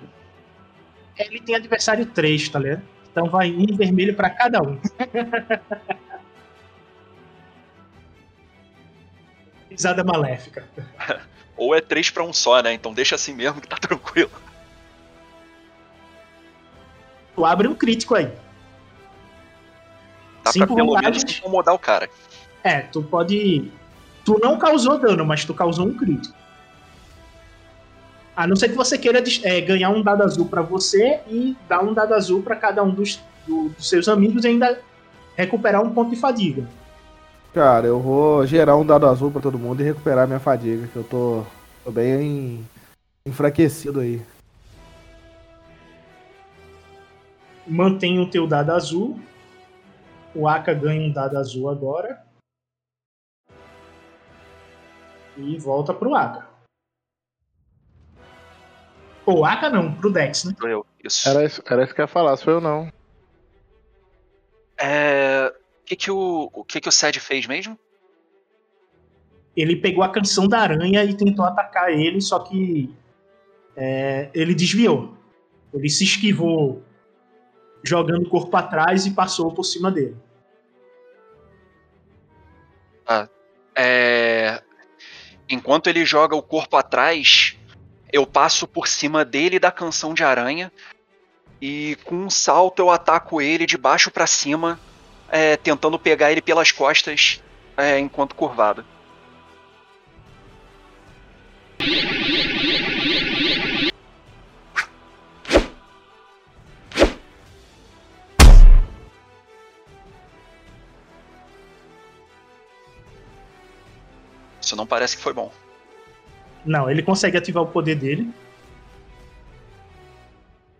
Ele tem adversário 3, tá ligado? Então vai um vermelho pra cada um. Risada maléfica. Ou é três pra um só, né? Então deixa assim mesmo que tá tranquilo. Tu abre um crítico aí. Dá Cinco pra pelo menos incomodar o cara. É, tu pode. Tu não causou dano, mas tu causou um crítico. A não ser que você queira é, ganhar um dado azul pra você e dar um dado azul pra cada um dos, do- dos seus amigos e ainda recuperar um ponto de fadiga. Cara, eu vou gerar um dado azul pra todo mundo e recuperar minha fadiga, que eu tô, tô bem enfraquecido aí. Mantém o teu dado azul. O Aka ganha um dado azul agora. E volta pro Aka. Pô, o Aka não, pro Dex, né? Sou eu. Isso. Era isso, era isso que eu ia falar, sou eu não. É. O que que o, o que que o Sed fez mesmo? ele pegou a canção da aranha e tentou atacar ele, só que é, ele desviou. Ele se esquivou jogando o corpo atrás e passou por cima dele. É. Enquanto ele joga o corpo atrás, eu passo por cima dele da canção de aranha. E com um salto eu ataco ele de baixo pra cima, é, tentando pegar ele pelas costas é, enquanto curvado. Isso não parece que foi bom. Não, ele consegue ativar o poder dele.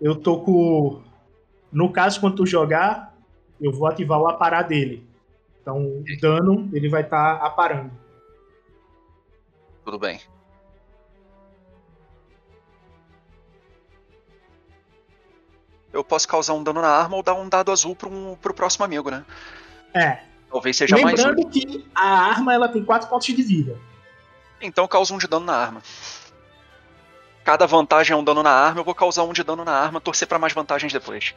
Eu tô com. No caso, quando tu jogar, eu vou ativar o aparar dele. Então, o dano ele vai estar aparando. Tudo bem. Eu posso causar um dano na arma ou dar um dado azul pro, um, pro próximo amigo, né? É. Talvez seja mais um. Lembrando que a arma ela tem 4 pontos de vida. Então eu causo um de dano na arma. Cada vantagem é um dano na arma, eu vou causar um de dano na arma, torcer pra mais vantagens depois.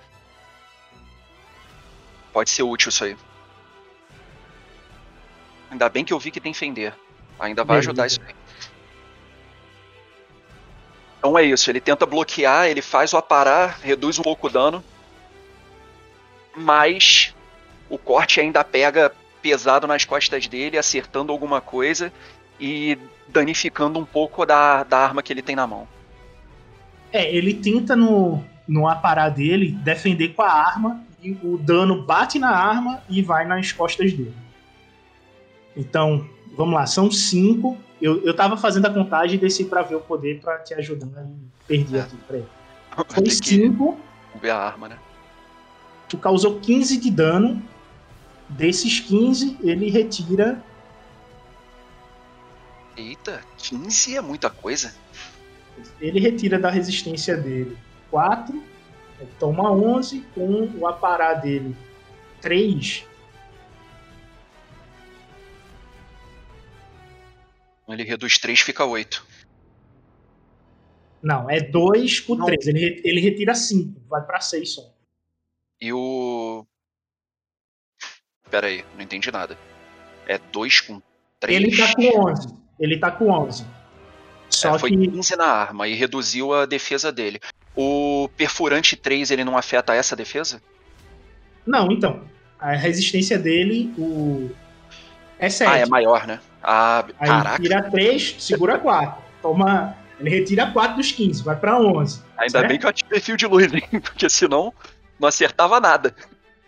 Pode ser útil isso aí. Ainda bem que eu vi que tem fender. Ainda vai Beleza. ajudar isso aí. Então é isso, ele tenta bloquear, ele faz o aparar, reduz um pouco o dano. Mas o corte ainda pega pesado nas costas dele, acertando alguma coisa e danificando um pouco da, da arma que ele tem na mão. É, ele tenta no, no aparar dele defender com a arma e o dano bate na arma e vai nas costas dele. Então, vamos lá, são cinco. Eu, eu tava fazendo a contagem e desci pra ver o poder pra te ajudar e perdi aqui. Peraí. Foi cinco, ver a arma, né? tu causou 15 de dano. Desses 15, ele retira. Eita, 15 é muita coisa. Ele retira da resistência dele 4. Toma 11 com o aparar dele 3. Ele reduz 3, fica 8. Não, é 2 com Não. 3. Ele, ele retira 5. Vai pra 6 só. E o. Pera aí, não entendi nada. É 2 com 3. Ele tá com 11. Ele tá com 11. Só É, foi que 15 na arma e reduziu a defesa dele. O perfurante 3 ele não afeta essa defesa? Não, então. A resistência dele, o. É 7. Ah, é maior, né? Ah, Aí caraca. tira 3, segura 4. Toma. Ele retira 4 dos 15, vai pra 11. Ainda certo? bem que eu ativei fio de luz, hein? Porque senão não acertava nada.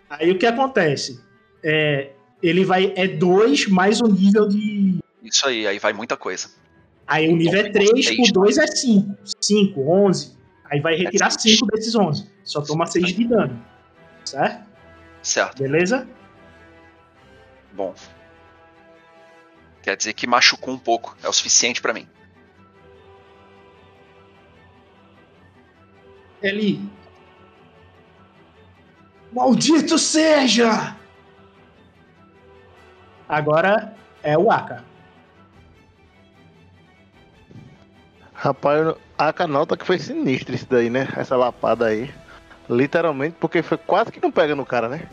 Aí o que acontece? É, ele vai. É 2 mais o nível de. Isso aí, aí vai muita coisa. Aí o nível é Então, 3, seis, por 2 é 5. 5, 11. Aí vai retirar seis. 5 desses 11. Só toma 6 de dano. Certo? Certo, Beleza? bom. Quer dizer que machucou um pouco. É o suficiente pra mim. Ele. Maldito seja! Agora é o Aka. Rapaz, a canota que foi sinistra isso daí, né? Essa lapada aí. Literalmente, porque foi quase que não pega no cara, né?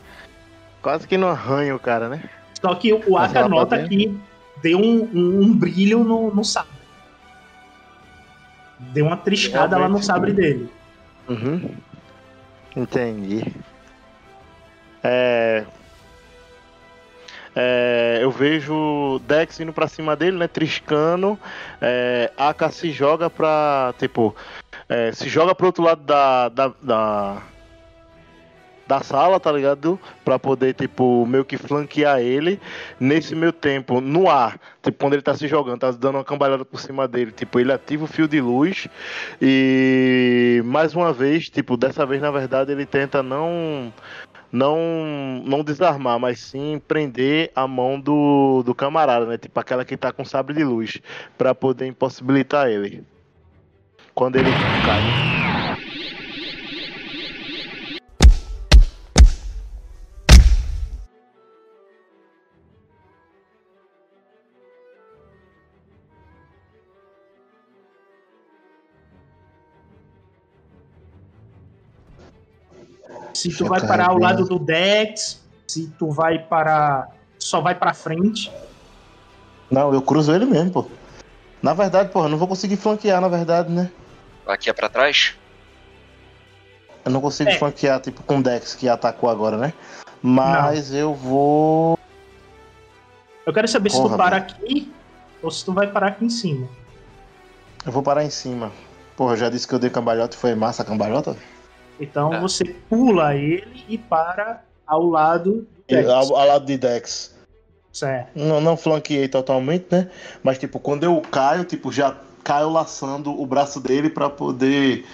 Quase que não arranha o cara, né? Só que o Mas Aka ela nota pode- que deu um, um- um brilho no, no sabre. Deu uma triscada lá no Realmente. sabre dele. Uhum. Entendi. É... É, eu vejo Dex indo pra cima dele, né? Triscando. É, Aka se joga pra. Tipo. é, se joga pro outro lado da, da, da. da sala, tá ligado? Pra poder, tipo, meio que flanquear ele. Nesse meio tempo, no ar, tipo, quando ele tá se jogando, tá dando uma cambalhada por cima dele. Tipo, ele ativa o fio de luz. E mais uma vez, tipo, dessa vez na verdade ele tenta não não não desarmar, mas sim prender a mão do, do camarada, né? Tipo aquela que tá com sabre de luz, Pra poder impossibilitar ele. Quando ele cai. Se tu eu vai parar ao lado do Dex, se tu vai parar. Só vai pra frente. Não, eu cruzo ele mesmo, pô. Na verdade, porra, eu não vou conseguir flanquear, na verdade, né? Aqui é pra trás? Eu não consigo É. flanquear, tipo, com o Dex que atacou agora, né? Mas eu vou. Eu quero saber se tu Porra, para mano. aqui ou se tu vai parar aqui em cima. Eu vou parar em cima. Porra, já disse que eu dei cambalhota e foi massa a cambalhota? Então É. você pula ele e para ao lado do Dex. Ao, ao lado de Dex. Certo. Não, não flanqueei totalmente, né? Mas, tipo, quando eu caio, tipo, já caio laçando o braço dele pra poder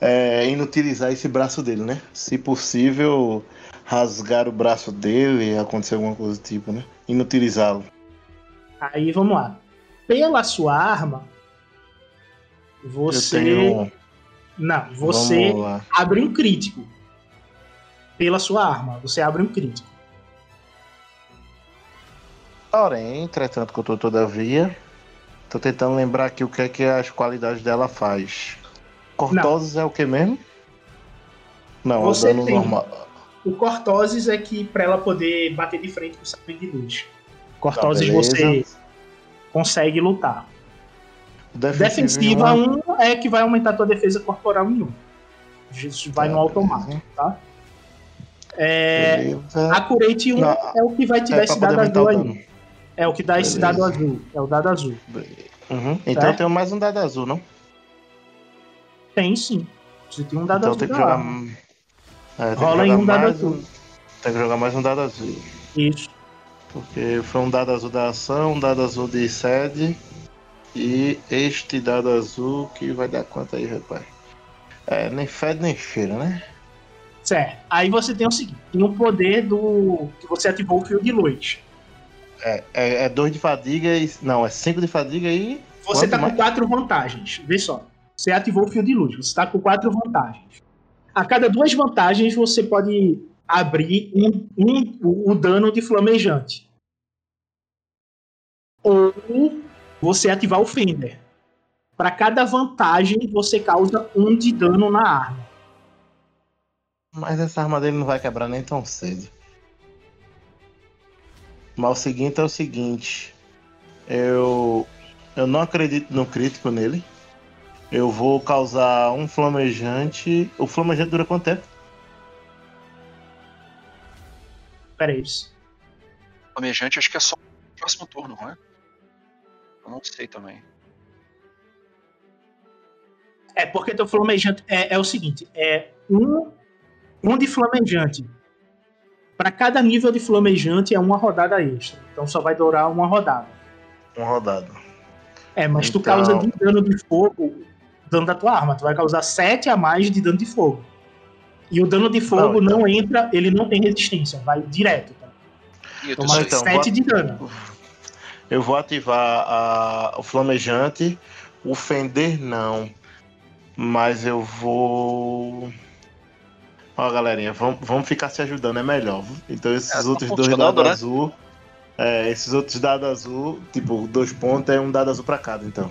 é, inutilizar esse braço dele, né? Se possível, rasgar o braço dele, acontecer alguma coisa do tipo, né? Inutilizá-lo. Aí vamos lá. Pela sua arma, você. Eu tenho. Não, você abre um crítico. Pela sua arma, você abre um crítico. Porém, entretanto, que eu tô todavia, tô tentando lembrar aqui o que é que as qualidades dela faz. Cortoses é o que mesmo? Não, Você é o dano tem. normal. O Cortoses é que pra ela poder bater de frente com o sabre de luz. Cortoses Tá, você consegue lutar. Defensiva um, 1 é que vai aumentar tua defesa corporal em 1. Isso vai no Tá, automático, tá? É, beleza. Accurate 1 Não, é o que vai te dar É esse dado azul aí. É o que dá esse Beleza. dado azul. É o dado azul. Uhum. Então eu tenho mais um dado azul, não? Tem sim. Você tem um dado então azul. tenho que jogar. É, tem Rola em um dado azul. Tem que jogar mais um dado azul. Isso. Porque foi um dado azul da ação, um dado azul de sede e este dado azul que vai dar quanto aí, rapaz? É, nem fede nem cheira, né? Certo. Aí você tem o seguinte: tem o poder do. que você ativou o fio de luz. É, é, é dois de fadiga e. Não, é cinco de fadiga e. Você tá com mais? quatro vantagens. Vê só. Você ativou o fio de luz. Você tá com quatro vantagens. A cada duas vantagens, você pode abrir um, um- o dano de flamejante. Ou você ativar o Fender. Para cada vantagem, você causa um de dano na arma. Mas essa arma dele não vai quebrar nem tão cedo. Mas o seguinte é o seguinte. Eu. Eu não acredito no crítico nele. Eu vou causar um flamejante. O flamejante dura quanto tempo? Pera aí. Flamejante acho que é só no próximo turno, não é? Eu não sei também. É, porque teu flamejante é, é o seguinte: é um, um de flamejante. Para cada nível de flamejante é uma rodada extra. Então só vai durar uma rodada. Uma rodada. É, mas tu Então- causa de dano de fogo, dano da tua arma. Tu vai causar 7 a mais de dano de fogo. E o dano de fogo Não, então- não, entra, ele não tem resistência, vai direto. Tá? Então, 7 vou- de dano. Eu vou ativar a- o flamejante. O fender não. Mas eu vou. Ó, galerinha, vamos, vamos ficar se ajudando, é melhor. Então esses É, tá outros dois dados né? azul. É, esses outros dados azul, tipo, dois pontos é um dado azul pra cada, então.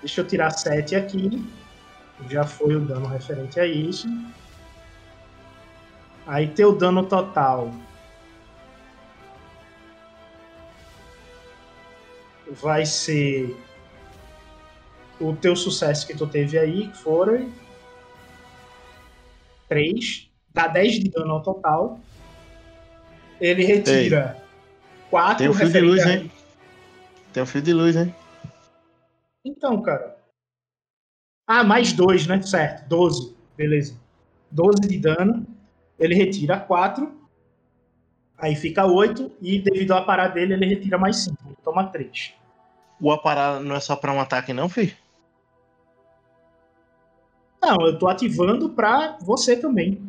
Deixa eu tirar 7 aqui. Já foi o dano referente a isso. Aí teu dano total vai ser o teu sucesso que tu teve aí, que foram 3, dá 10 de dano ao total. Ele retira 4 Tem um fio de luz, hein? Tem um fio de luz, hein? Então, cara. Ah, mais 2, né? Certo, 12. Beleza. 12 de dano. Ele retira 4. Aí fica 8. E devido à parada dele, ele retira mais 5. Ele toma 3. O aparar não é só pra um ataque, não, fi? Não, eu tô ativando pra você também.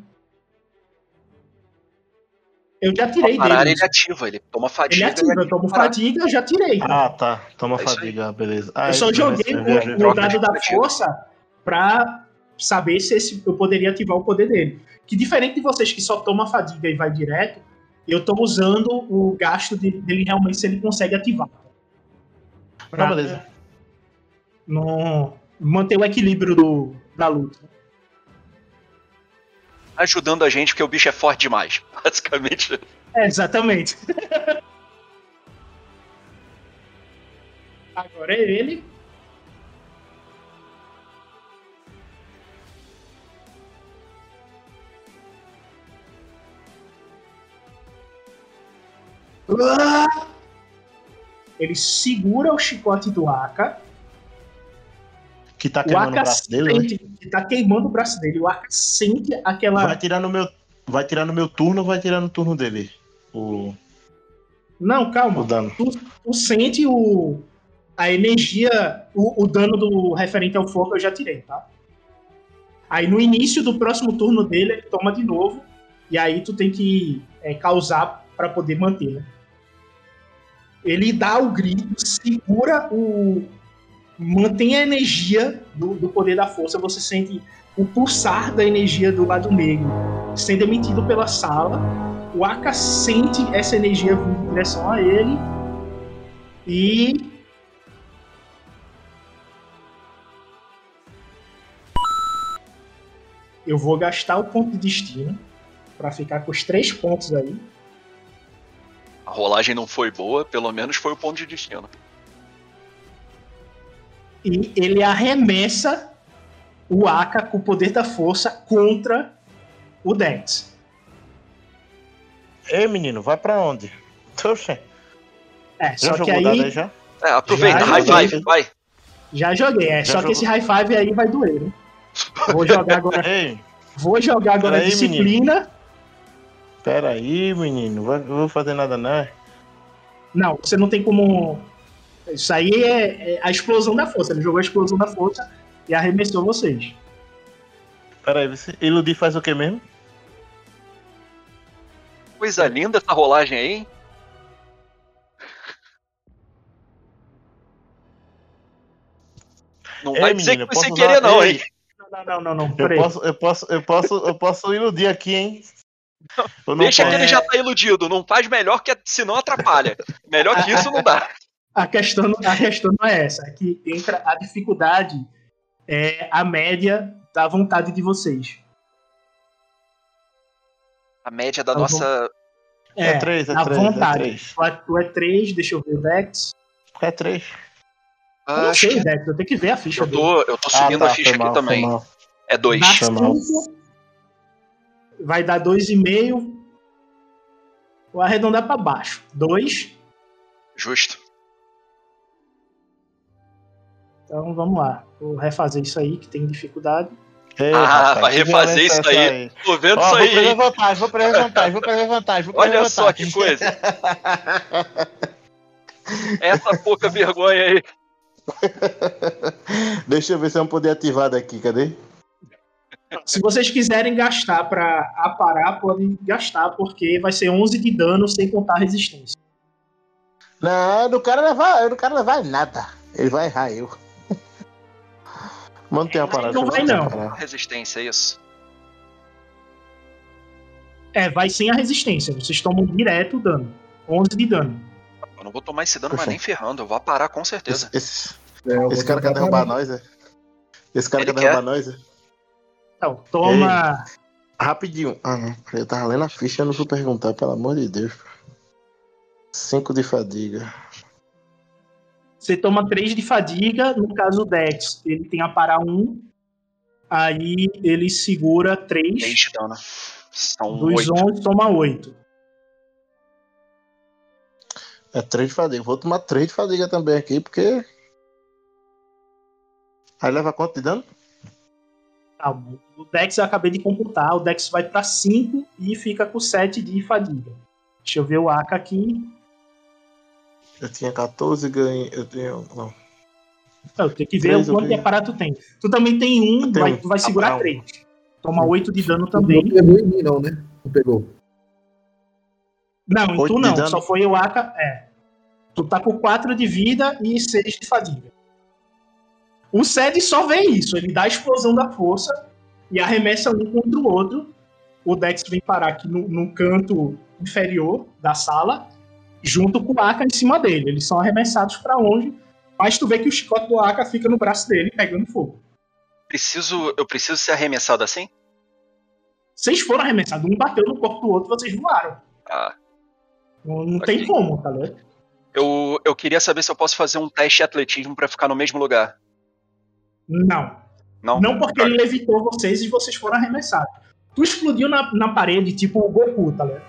Eu já tirei dele. ele ativa, ele toma Ele fadiga. ativa, eu tomo fadiga, eu já tirei. Ah, tá. Toma É fadiga, beleza. Ah, eu só joguei o, dado da força pra saber se esse- eu poderia ativar o poder dele. Que diferente de vocês que só toma fadiga e vai direto, eu tô usando o gasto de- dele realmente se ele consegue ativar. Beleza. Não manter o equilíbrio do, da luta. Ajudando a gente porque o bicho é forte demais. Basicamente. É, exatamente. Agora é ele. Ele segura o chicote do Aka. Que tá O queimando o Aka braço dele, né? sente que tá queimando o braço dele. O Aka sente aquela. Vai tirar no meu. Vai tirar no meu turno ou vai tirar no turno dele? O, Não, calma. o dano. tu, tu sente o, a energia, o, o dano do referente ao fogo eu já tirei, tá? Aí no início do próximo turno dele, ele toma de novo, e aí tu tem que é, causar pra poder manter, né? Ele dá o grito, segura o. mantém a energia do, do poder da força, você sente o pulsar da energia do lado negro sendo emitido pela sala. O Aka sente essa energia vindo em direção a ele. E. Eu vou gastar o ponto de destino para ficar com os três pontos aí. A rolagem não foi boa, pelo menos foi o ponto de destino. E ele arremessa o Aka com o poder da força contra o Dex. Ei, menino, vai pra onde? Oxe, É, já só que jogou aí. dado aí já? É, aproveita, Já, high five, vai. Já joguei, é. Já só que jogou. esse high five aí vai doer, né? Vou jogar agora. Ei, Vou jogar agora disciplina. Pera aí, menino. Vai, não vou fazer nada, não. Não, você não tem como. Isso aí é, é a explosão da força. Ele jogou a explosão da força e arremessou vocês. Pera aí, você... iludir faz o que mesmo? Coisa linda essa rolagem aí, hein? Não Ei, vai dizer menino, que foi sem posso querer, usar- não, Ei, hein? Não, não, não, não. Eu Peraí. posso, eu posso, eu posso, eu posso iludir aqui, hein? Deixa que ele já tá iludido. Não faz melhor que senão atrapalha. Melhor que isso não dá. A questão, a questão não é essa. É que entra a dificuldade é a média da vontade de vocês. A média da Tá nossa. É três, é a três, é vontade. é- Tu é 3, deixa eu ver o Dex. É três. Eu não sei, que Dex, eu tenho que ver a ficha eu dele. tô, eu tô subindo Ah, a tá, ficha foi aqui mal, também. mal. É dois. Dá Foi mal. 5, vai dar 2,5. Vou arredondar pra baixo. 2. Justo. Então vamos lá. Vou refazer isso aí, que tem dificuldade. Ei, Ah, rapaz, vai refazer isso aí. essa Tô vendo Ó, isso vou aí. perder hein? vantagem, vou perder vantagem, vou perder vantagem, vou Olha só que coisa. Essa pouca vergonha aí. Deixa eu ver se é um poder ativado aqui, cadê? Se vocês quiserem gastar pra aparar, podem gastar, porque vai ser 11 de dano sem contar resistência. Não, não quero levar, eu não quero levar nada. Ele vai errar eu. Mantém a parada. Não vai, não. Resistência, é isso. É, vai sem a resistência. Vocês tomam direto o dano. 11 de dano. Eu não vou tomar esse dano, mas nem ferrando. Eu vou parar com certeza. Esse, É, eu esse cara quer derrubar nós, é? Esse cara Ele quer. derrubar nós, é? Então, toma. Rapidinho. Ah, não. Eu tava lendo a ficha, eu não vou perguntar, pelo amor de Deus. 5 de fadiga. Você toma 3 de fadiga. No caso, o Dex, ele tem a parar 1. Aí ele segura 3. 3 de dano. São Dos 8. 11, toma 8. É 3 de fadiga. Vou tomar 3 de fadiga também aqui, porque. Aí leva quanto de dano? Tá, o Dex eu acabei de computar. O Dex vai pra 5 e fica com 7 de fadiga. Deixa eu ver o AK aqui. Eu tinha 14, ganhei. Eu tenho. Não. Não, tem que ver o quanto de aparato tu tem. Tu também tem um, Eu tenho vai, tu vai segurar Aparato. 3. Toma 8 de dano Não também. pegou em mim, não, né? Não pegou. Não, em tu não. Só foi o AK. É. Tu tá com 4 de vida e 6 de fadiga. O Sed só vê isso. Ele dá a explosão da força e arremessa um contra o outro. O Dex vem parar aqui no, no canto inferior da sala, junto com o Aka em cima dele. Eles são arremessados pra longe, mas tu vê que o chicote do Aka fica no braço dele, pegando fogo. Preciso, eu preciso ser arremessado assim? Vocês foram arremessados, um bateu no corpo do outro, vocês voaram. Ah, Não, não Ok. tem como, tá ligado? eu, eu queria saber se eu posso fazer um teste de atletismo pra ficar no mesmo lugar. Não. Não? Não porque ele levitou vocês e vocês foram arremessados. Tu explodiu na, na parede, tipo o Goku, tá ligado?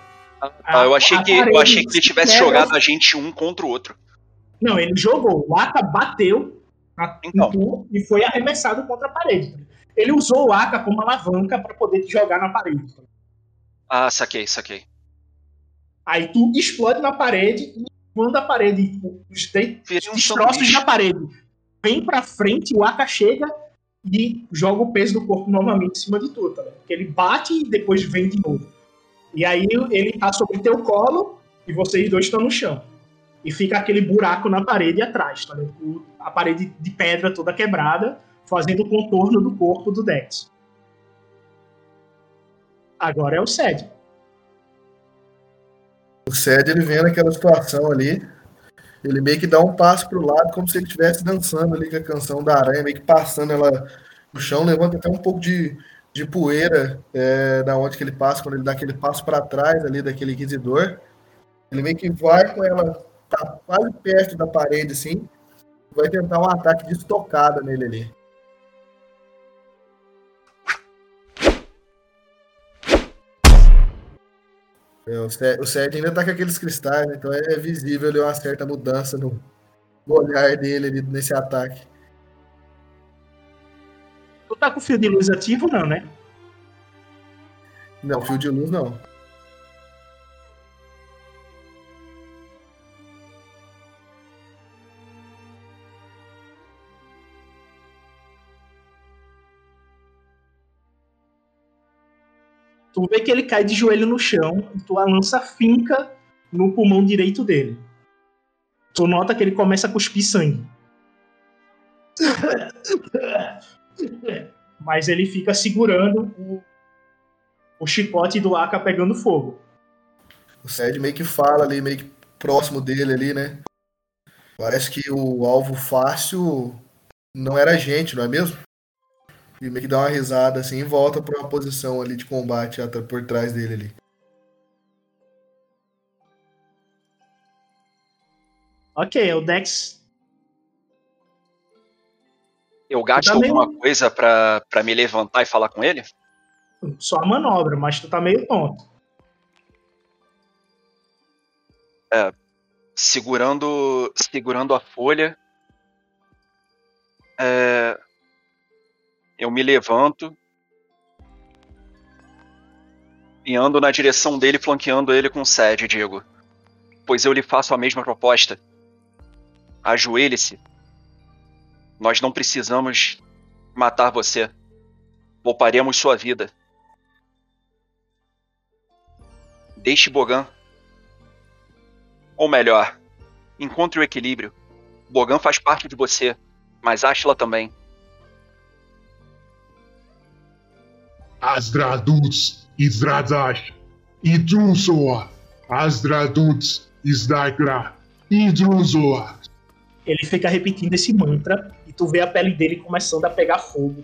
Ah, eu achei que eu achei que ele se tivesse jogado a gente um contra o outro. Não, ele jogou. O Aka bateu na, Então. tu e foi arremessado contra a parede. tá? Ele usou o Aka como alavanca pra poder te jogar na parede. tá? Ah, saquei, saquei. Aí tu explode na parede e quando a parede, os de- um destroços na parede, vem pra frente, o Aka chega e joga o peso do corpo novamente em cima de tu, tá ligado? Porque ele bate e depois vem de novo. E aí ele tá sobre teu colo e vocês dois estão no chão. E fica aquele buraco na parede atrás, tá ligado? A parede de pedra toda quebrada, fazendo o contorno do corpo do Dex. Agora é o Sed. O Sed, ele vê naquela situação ali, ele meio que dá um passo pro lado, como se ele estivesse dançando ali com a canção da aranha, meio que passando ela no chão, levanta até um pouco de, de poeira é, da onde que ele passa, quando ele dá aquele passo para trás ali daquele inquisidor. Ele meio que vai com ela, tá quase perto da parede, assim. Vai tentar um ataque de estocada nele ali. É, o Sérgio o Sérgio ainda tá com aqueles cristais, né? então é visível ali uma certa mudança no, no olhar dele ali nesse ataque. Tu tá com o fio de luz ativo, não, né? Não, fio de luz não. Tu vê que ele cai de joelho no chão e tua lança finca no pulmão direito dele. Tu nota que ele começa a cuspir sangue. Mas ele fica segurando o, o chicote do Aka pegando fogo. O Sérgio meio que fala ali, meio que próximo dele ali, né? Parece que o alvo fácil não era a gente, não é mesmo? E meio que dá uma risada assim e volta pra uma posição ali de combate até por trás dele ali. Ok, o Dex. Eu gasto Tá meio- alguma coisa pra, pra me levantar e falar com ele? Só a manobra, mas tu tá meio tonto. Segurando, segurando a folha. É, eu me levanto. E ando na direção dele, flanqueando ele com sede, Diego. Pois eu lhe faço a mesma proposta. Ajoelhe-se. Nós não precisamos matar você. Pouparemos sua vida. Deixe Bogan. Ou melhor, encontre o equilíbrio. Bogan faz parte de você, mas Ashla também. Azdraduts, Izradash, Idrunzoa, Azdraduts, Izdagra, Idrunzoa. Ele fica repetindo esse mantra e tu vê a pele dele começando a pegar fogo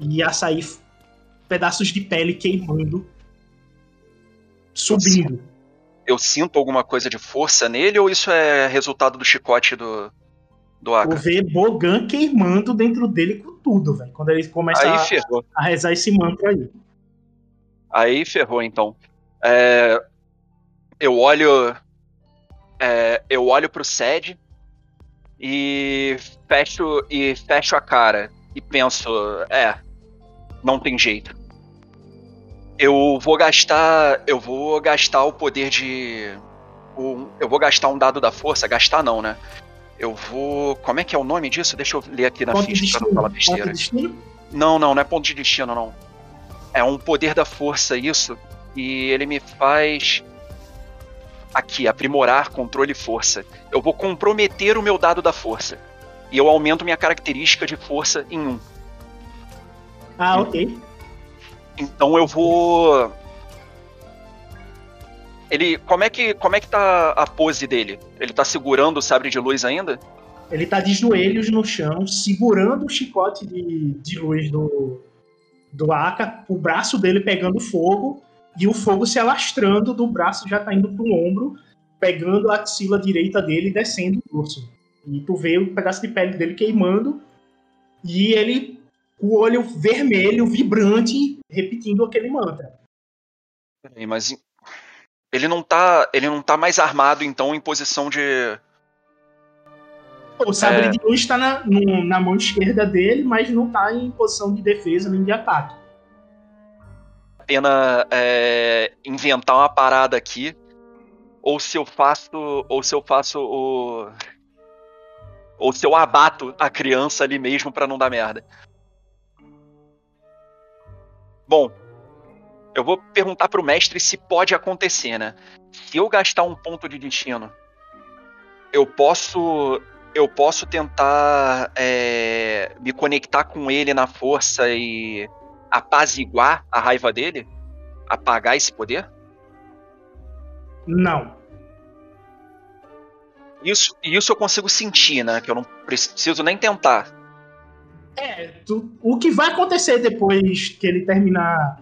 e a sair pedaços de pele queimando, subindo. Eu sinto alguma coisa de força nele ou isso é resultado do chicote do, do Tu Aka? vê Bogan queimando dentro dele com tudo, velho. Quando ele começa Aí a, ferrou. a rezar esse mantra aí. Aí ferrou, então. É, eu olho. É, eu olho pro Sed e fecho, e fecho a cara. E penso, é, não tem jeito. Eu vou gastar. Eu vou gastar o poder de. um- eu vou gastar um dado da força. Gastar não, né? Eu vou. Como é que é o nome disso? Deixa eu ler aqui na Ponto ficha pra não falar Ponto besteira. de destino? Não, não, não é ponto de destino, não. É um poder da força isso. E ele me faz. Aqui, aprimorar controle e força. Eu vou comprometer o meu dado da força. E eu aumento minha característica de força em um. Ah, ok. Então eu vou. Ele. Como é que. Como é que tá a pose dele? Ele tá segurando o sabre de luz ainda? Ele tá de joelhos no chão, segurando o chicote de, de luz do, do Aka, o braço dele pegando fogo e o fogo se alastrando do braço já tá indo pro ombro, pegando a axila direita dele e descendo o dorso. E tu vê o pedaço de pele dele queimando e ele com o olho vermelho, vibrante, repetindo aquele mantra. Peraí, mas. Ele não tá. Ele não tá mais armado, então, em posição de. O sabre É. de luz tá na, no- na mão esquerda dele, mas não tá em posição de defesa nem de ataque. pena é, inventar uma parada aqui ou se eu faço ou se eu faço o ou se eu abato a criança ali mesmo pra não dar merda. Bom, eu vou perguntar pro mestre se pode acontecer, né? Se eu gastar um ponto de destino, eu posso eu posso tentar é, me conectar com ele na força e apaziguar a raiva dele? Apagar esse poder? Não. Isso, isso eu consigo sentir, né? Que eu não preciso nem tentar. É, tu- o que vai acontecer depois que ele terminar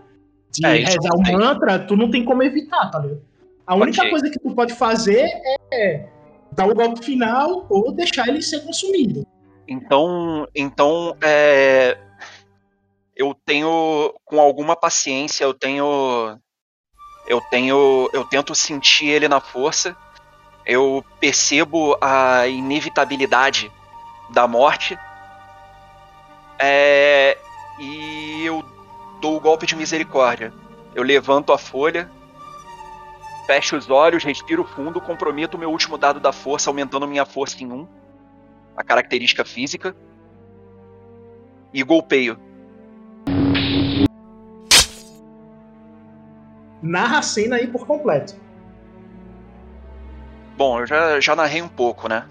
de É, rezar eu o sei. mantra, tu não tem como evitar, tá ligado? A única Ok. coisa que tu pode fazer é dar o golpe final ou deixar ele ser consumido. Então, então é, eu tenho com alguma paciência, eu tenho eu tenho eu tento sentir ele na força. Eu percebo a inevitabilidade da morte. É, e eu dou o golpe de misericórdia. Eu levanto a folha, fecho os olhos, respiro fundo, comprometo o meu último dado da força, aumentando minha força em um a característica física e golpeio. Narra a cena aí por completo. Bom, eu já, já narrei um pouco, né?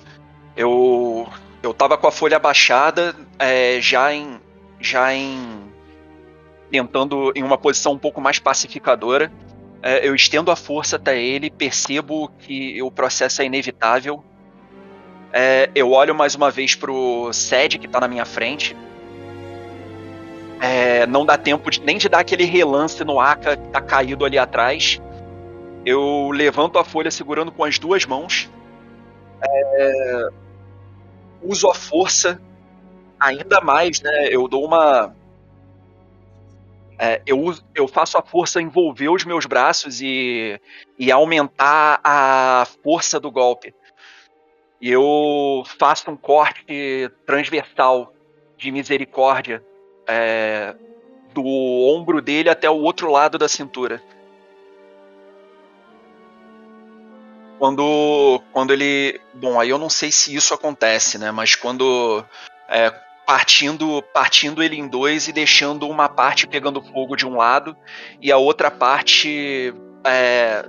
Eu eu tava com a folha abaixada, é, já em já em tentando em uma posição um pouco mais pacificadora. É, eu estendo a força até ele, percebo que o processo é inevitável. É, eu olho mais uma vez pro Sed que tá na minha frente. É, não dá tempo de- nem de dar aquele relance no Aka que tá caído ali atrás. Eu levanto a folha segurando com as duas mãos. É, uso a força ainda mais, né? Eu dou uma. É, eu, eu faço a força envolver os meus braços e, e aumentar a força do golpe. E eu faço um corte transversal de misericórdia é, do ombro dele até o outro lado da cintura. Quando, quando ele. Bom, aí eu não sei se isso acontece, né? Mas quando. é, partindo, partindo ele em dois e deixando uma parte pegando fogo de um lado e a outra parte é,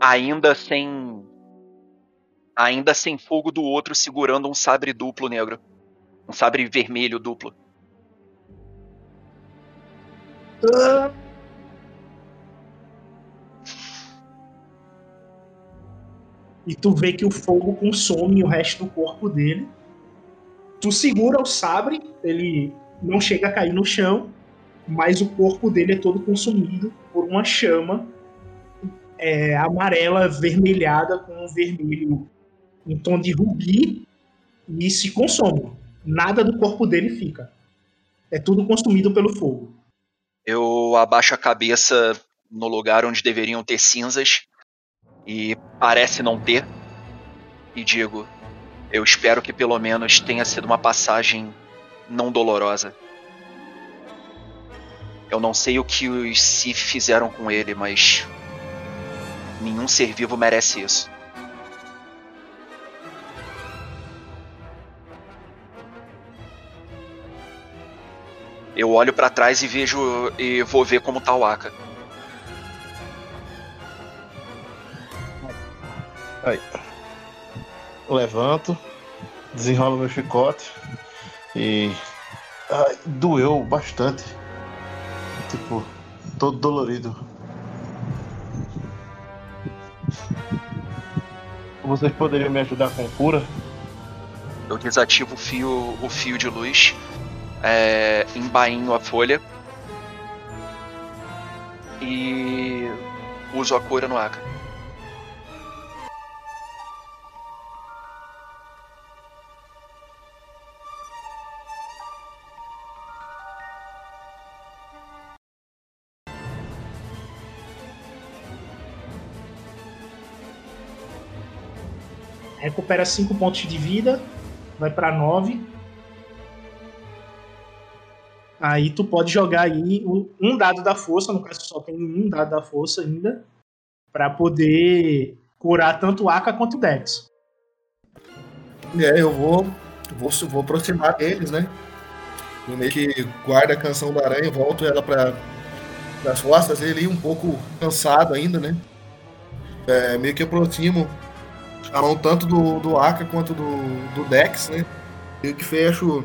ainda sem. Ainda sem fogo do outro, segurando um sabre duplo negro. Um sabre vermelho duplo. E tu vê que o fogo consome o resto do corpo dele. Tu segura o sabre, ele não chega a cair no chão, mas o corpo dele é todo consumido por uma chama é, amarela avermelhada com um vermelho em tom de rubi e se consome. Nada do corpo dele fica. É tudo consumido pelo fogo. Eu abaixo a cabeça no lugar onde deveriam ter cinzas e parece não ter. E digo: eu espero que pelo menos tenha sido uma passagem não dolorosa. Eu não sei o que os Sith fizeram com ele, mas nenhum ser vivo merece isso. Eu olho pra trás e vejo e vou ver como tá o Aka. Levanto, desenrolo meu chicote e. Ai, doeu bastante. Tipo, todo dolorido. Vocês poderiam me ajudar com cura? Eu desativo o fio, o fio de luz, é, embainho a folha e uso a cura no Aka. Recupera 5 pontos de vida, vai pra 9. Aí tu pode jogar aí um dado da força, no caso só tem um dado da força ainda, pra poder curar tanto o Aka quanto o Dex. É, eu vou, vou, vou aproximar deles, né? Eu meio que guardo a canção da aranha, volto ela para as costas dele, um pouco cansado ainda, né? É, meio que aproximo a mão tanto do, do Aka quanto do, do Dex, né? Meio que fecho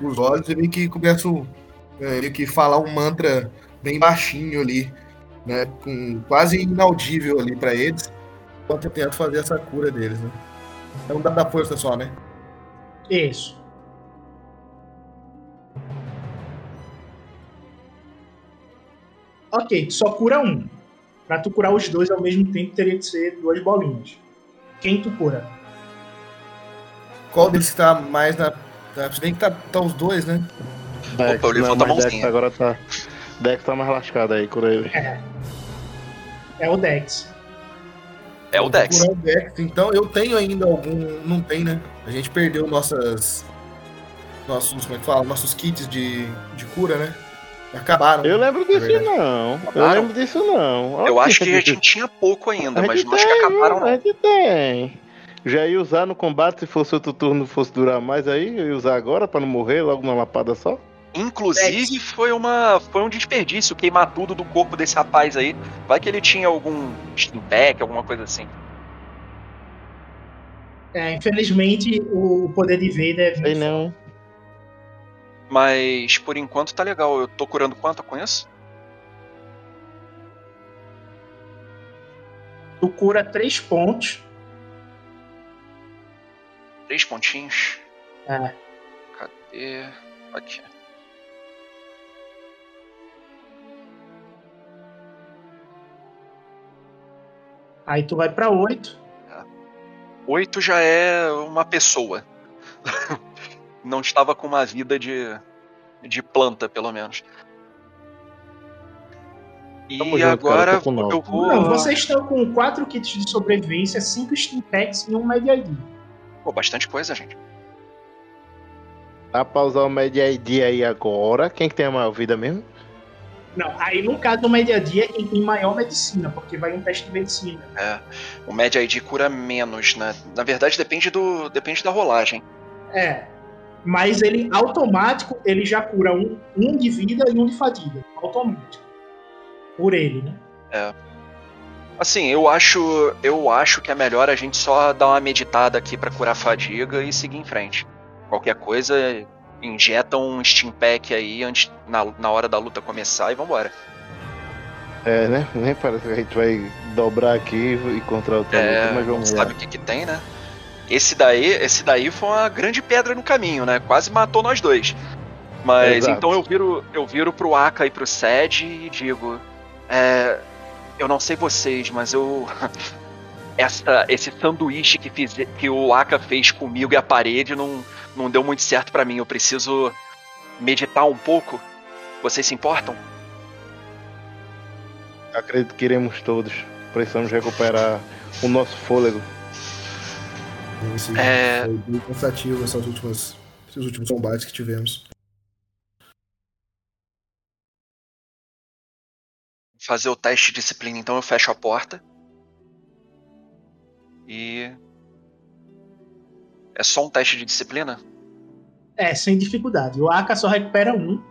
os olhos e meio que começo é, meio que falar um mantra bem baixinho ali, né? Com, quase inaudível ali para eles, enquanto eu tento fazer essa cura deles, né? É um dado da força só, né? Isso. Ok, só cura um. Pra tu curar os dois ao mesmo tempo, teria que ser duas bolinhas. Quem tu cura? Qual deles que tá mais na. Tá, se bem que tá, tá os dois, né? Dex, eu levanto não, a mas Dex mãozinha. agora tá. Dex tá mais lascado aí, cura ele. É o Dex. É o Dex. O Dex. Então eu tenho ainda algum. Não tem, né? A gente perdeu nossas. Nossos. Como é que fala? Nossos kits de, de cura, né? Acabaram. Eu lembro disso verdade. não. Eu Acabaram? lembro disso não. Eu acho que a gente tinha pouco ainda, A mas não acho que acabaram A não. gente tem. Já ia usar no combate se fosse outro turno fosse durar mais aí, eu ia usar agora pra não morrer logo numa lapada só. Inclusive, foi, uma, foi um desperdício queimar tudo do corpo desse rapaz aí. Vai que ele tinha algum steam pack, alguma coisa assim. É, infelizmente, o poder de Vader é Sei não. Mas por enquanto tá legal. Eu tô curando quanto com isso? Tu cura três pontos. Três pontinhos. É. Cadê? Aqui. Aí tu vai pra oito. Oito já é uma pessoa. Não estava com uma vida de, de planta, pelo menos. E Tamo junto, cara, agora eu eu vou. Não, vocês estão com quatro kits de sobrevivência, cinco Steam Packs e um Med ID. Pô, bastante coisa, gente. Dá pra usar o Media ID aí agora. Quem que tem a maior vida mesmo? Não, aí no caso do Med ID é quem tem maior medicina, porque vai um teste de medicina. É, o Med ID cura menos, né? Na verdade, depende do depende da rolagem. É. Mas ele automático, ele já cura um, um de vida e um de fadiga. Automático. Por ele, né? Assim, eu acho, eu acho que é melhor a gente só dar uma meditada aqui pra curar a fadiga e seguir em frente. Qualquer coisa, injeta um Steam Pack aí antes, na, na hora da luta começar e vambora. É, né? Nem parece que a gente vai dobrar aqui e contra outra É, luta, mas vamos lá. sabe o que que tem, né? Esse daí, esse daí foi uma grande pedra no caminho, né? Quase matou nós dois. Mas Exato. então eu viro, eu viro pro Aka e pro Sed e digo, é, eu não sei vocês, mas eu essa esse sanduíche que fiz, que o Aka fez comigo e a parede não não deu muito certo pra mim. Eu preciso meditar um pouco. Vocês se importam? Acredito que iremos todos. Precisamos recuperar o nosso fôlego. Esse É. Foi bem cansativo essas últimas, esses últimos combates que tivemos. fazer o teste de disciplina, então eu fecho a porta. E. É só um teste de disciplina? É, sem dificuldade. O Aka só recupera um.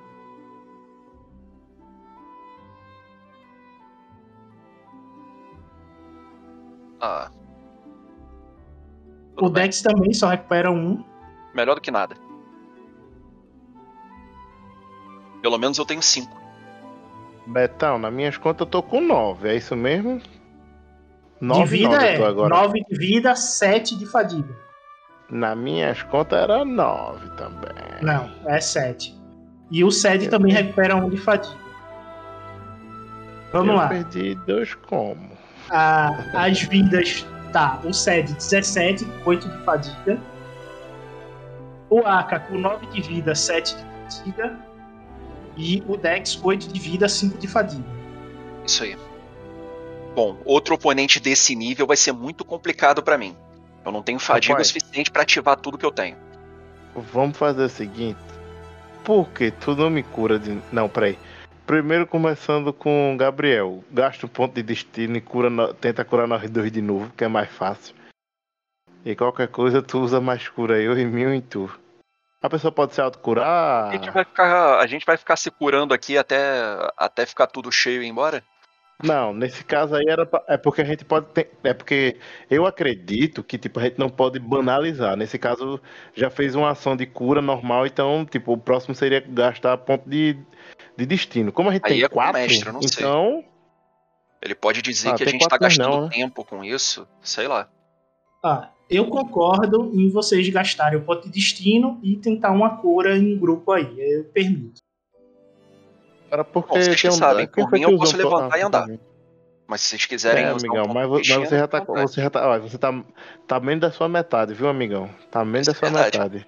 Ah. O bem. Dex também só recupera um. Melhor do que nada. Pelo menos eu tenho cinco. Betão, nas minhas contas eu tô com 9, é isso mesmo? de 9 vida eu é agora. 9 de vida, 7 de fadiga. Nas minhas contas era 9 também. Não, é 7. E o Sed também recupera um de fadiga. Vamos eu lá. perdi dois como? A- as vidas. Tá, o Sed 17, 8 de fadiga. O Aka com 9 de vida, 7 de fadiga. E o Dex 8 de vida, 5 de fadiga. Isso aí. Bom, outro oponente desse nível vai ser muito complicado pra mim. Eu não tenho fadiga o Rapaz. suficiente pra ativar tudo que eu tenho. Vamos fazer o seguinte. Por que tu não me cura de. Não, peraí. Primeiro começando com o Gabriel. Gasta um ponto de destino e cura no- tenta curar nós dois de novo, que é mais fácil. E qualquer coisa tu usa mais cura eu e mil em tu. A pessoa pode se autocurar. A gente vai ficar, a gente vai ficar se curando aqui até, até ficar tudo cheio e ir embora? Não, nesse caso aí era pra- é porque a gente pode ter, é porque eu acredito que tipo a gente não pode banalizar. Nesse caso já fez uma ação de cura normal, então tipo o próximo seria gastar ponto de, de destino. Como a gente Aí tem é quatro, mestre, eu não sei. então Ele pode dizer Ah, que a gente tá quatro gastando não, né? tempo com isso, sei lá. Ah, eu concordo em vocês gastarem o ponto de destino e tentar uma cura em grupo aí. Eu permito. era porque Bom, vocês que um sabem, por mim eu posso um levantar e ah, andar. tá. Mas se vocês quiserem. É, um amigão, ponto mas, de vo- mas destino, você já tá. vontade. Você já tá. Olha, você tá. Tá menos da sua metade, viu, amigão? Tá menos Isso da sua é metade.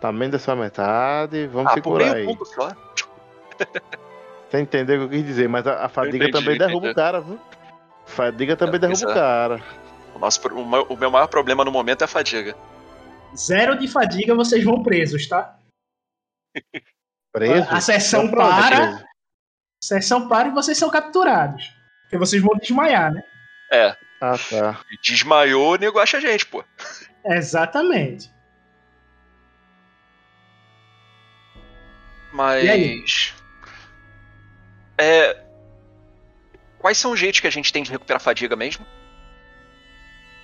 Tá menos da sua metade. Vamos Ah, por segurar meio aí. ponto só. Você entendeu o que eu quis dizer, mas a, a fadiga entendi, também derruba entendi. o cara, viu? Fadiga também É, derruba o é. cara. O, nosso, o meu- o meu maior problema no momento é a fadiga. Zero de fadiga, vocês vão presos, tá? Preso? A sessão para, sessão para e vocês são capturados. Porque vocês vão desmaiar, né? É, Ah, tá. desmaiou, o nego acha a gente, pô. Exatamente. E aí? É. Quais são os jeitos que a gente tem de recuperar a fadiga mesmo?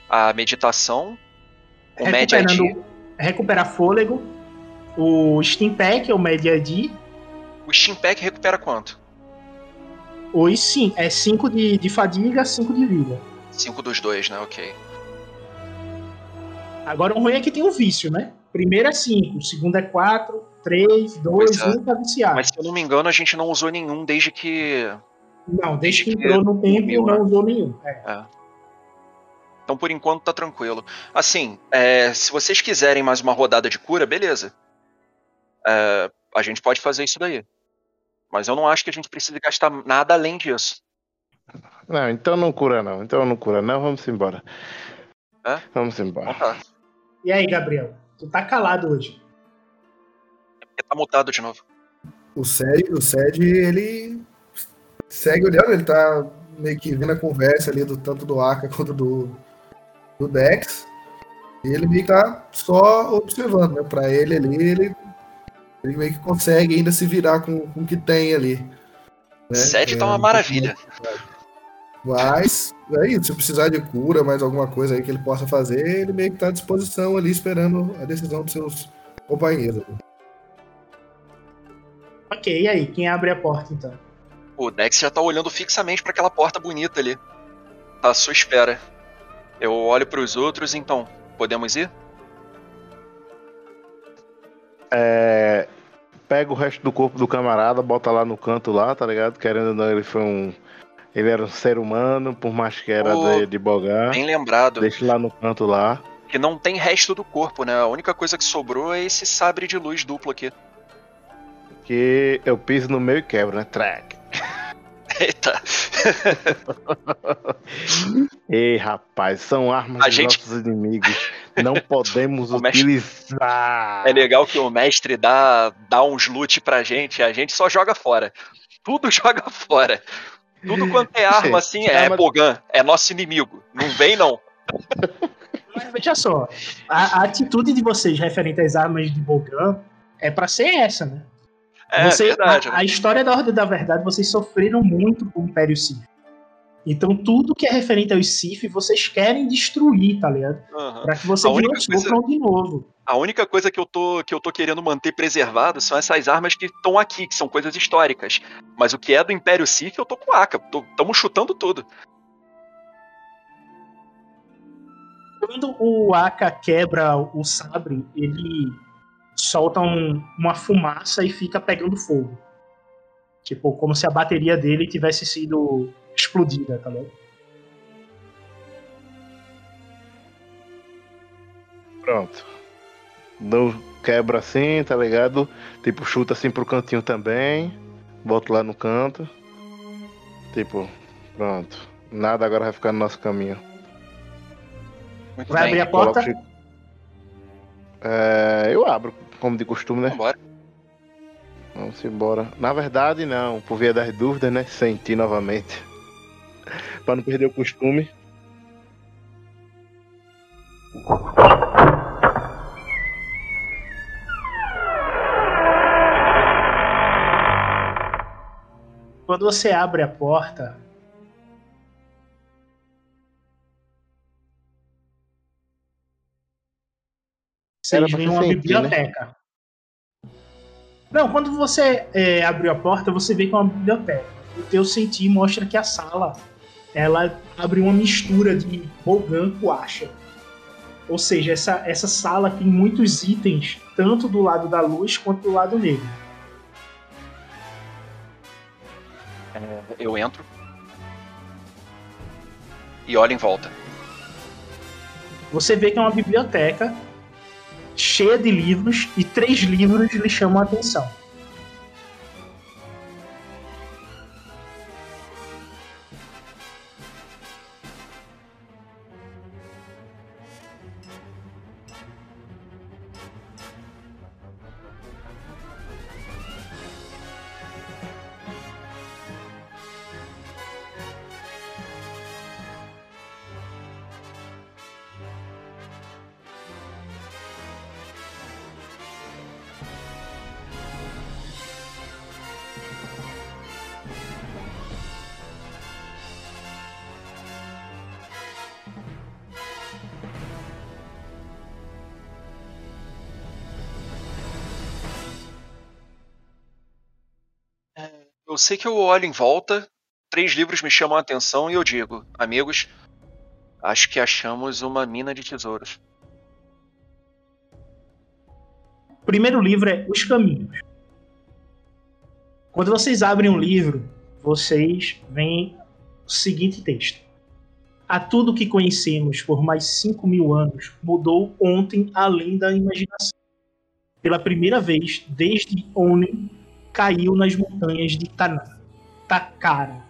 A meditação, o Med ID. Recuperando, recuperar fôlego. O Steam Pack, o Med ID. O Steam Pack recupera quanto? Os sim, é 5 de, de fadiga, 5 de vida. 5 dos dois, né? Ok. Agora o ruim é que tem o vício, né? Primeiro é 5, segundo é 4, 3, 2, Pois é. 1 tá viciado. Mas se eu não me engano, a gente não usou nenhum desde que. Não, desde que entrou no tempo né? não usou nenhum. É. Então por enquanto tá tranquilo. Assim, é, se vocês quiserem mais uma rodada de cura, beleza. É, a gente pode fazer isso daí. Mas eu não acho que a gente precisa gastar nada além disso. Não, então não cura não. Então não cura não, vamos embora. É? Vamos embora. tá. E aí, Gabriel? Tu tá calado hoje. Porque tá mutado de novo. O Sed, o Sed, ele segue olhando, ele tá meio que vendo a conversa ali do tanto do Aka quanto do, do Dex. E ele meio que tá só observando, né? Pra ele ali, ele, ele meio que consegue ainda se virar com, com o que tem ali. Né? Sede tá uma É, maravilha. Mas, é isso, se precisar de cura, mais alguma coisa aí que ele possa fazer, ele meio que tá à disposição ali, esperando a decisão dos seus companheiros. Ok, e aí? Quem abre a porta então? O Dex já tá olhando fixamente pra aquela porta bonita ali. Tá à sua espera. Eu olho pros outros, então. Podemos ir? É, pega o resto do corpo do camarada, bota lá no canto lá, tá ligado? Querendo ou não, ele foi um. Ele era um ser humano, por mais que era Oh, de, de Bogar. Bem lembrado. Deixa lá no canto lá. Que não tem resto do corpo, né? A única coisa que sobrou é esse sabre de luz duplo aqui. Que eu piso no meio e quebro, né? Track. Eita. Ei, rapaz, são armas A dos gente- nossos inimigos. Não podemos O mestre- utilizar. É legal que o mestre dá, dá uns loot pra gente, a gente só joga fora. Tudo joga fora. Tudo quanto é arma assim é Arma- Bogan, é nosso inimigo. Não vem não. Mas veja só, a, a atitude de vocês referente às armas de Bogan é pra ser essa, né? É Você- verdade. A, a história da Ordem da Verdade, vocês sofreram muito com o Império Sith. Então tudo que é referente aos Sith, vocês querem destruir, tá ligado? Aham. Pra que vocês não coisa- sofram de novo. A única coisa que eu tô que eu tô querendo manter preservado são essas armas que estão aqui, que são coisas históricas. Mas o que é do Império Sith, eu tô com Aka. Estamos chutando tudo. Quando o Aka quebra o sabre, ele solta um- uma fumaça e fica pegando fogo. Tipo, como se a bateria dele tivesse sido explodida, tá ligado? Pronto. Não quebra assim, tá ligado? Tipo, chuta assim pro cantinho também. Boto lá no canto. Tipo, pronto. Nada agora vai ficar no nosso caminho. Muito Vai bem. abrir a porta? Coloco- É, eu abro, como de costume, né? Vambora. Vamos embora. Na verdade, não. Por via das dúvidas, né? Senti novamente. pra não perder o costume. Quando você abre a porta, vocês pra veem uma sentir, biblioteca. Não, quando você é, abriu a porta, você vê que é uma biblioteca. O teu sentir mostra que a sala ela abre uma mistura de Bogan com Asha. Ou seja, essa, essa sala tem muitos itens, tanto do lado da luz quanto do lado negro. Eu entro. E olho em volta. Você vê que é uma biblioteca cheia de livros e três livros lhe chamam a atenção. Sei que eu olho em volta, três livros me chamam a atenção e eu digo, amigos, acho que achamos uma mina de tesouros. O primeiro livro é Os Caminhos. Quando vocês abrem um livro, vocês veem o seguinte texto. A tudo que conhecemos por mais cinco mil anos mudou ontem além da imaginação. Pela primeira vez desde Onen caiu nas montanhas de Takara.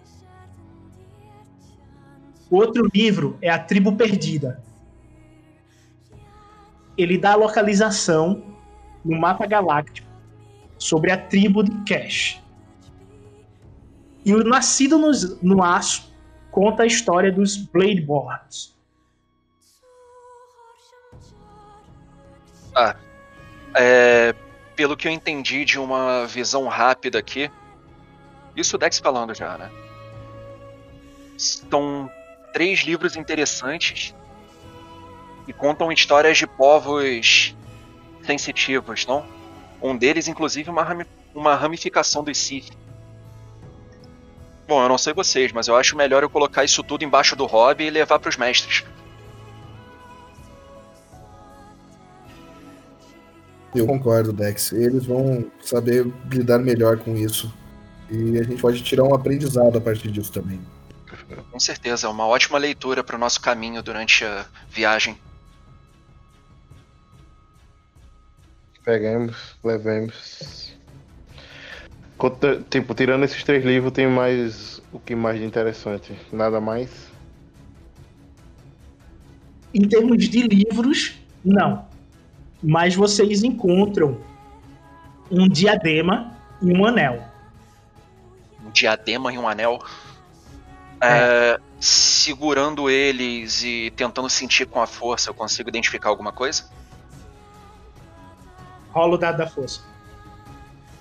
Outro livro é A Tribo Perdida. Ele dá a localização no mapa galáctico sobre a tribo de Cash. E o Nascido no, no Aço conta a história dos Bladeborns. Ah, é, pelo que eu entendi de uma visão rápida aqui, isso o Dex falando já, né? São três livros interessantes e contam histórias de povos sensitivos, não? Um deles, inclusive, uma, rami uma ramificação dos Sith. Bom, eu não sei vocês, mas eu acho melhor eu colocar isso tudo embaixo do hobby e levar para os mestres. Eu concordo, Dex. Eles vão saber lidar melhor com isso. E a gente pode tirar um aprendizado a partir disso também. Com certeza, é uma ótima leitura para o nosso caminho durante a viagem. Peguemos, levemos. Conta- Tipo, tirando esses três livros, tem mais. O que mais de interessante? Nada mais? Em termos de livros, não. Mas vocês encontram um diadema e um anel. Um diadema e um anel. É, segurando eles e tentando sentir com a força, eu consigo identificar alguma coisa? Rola o dado da força.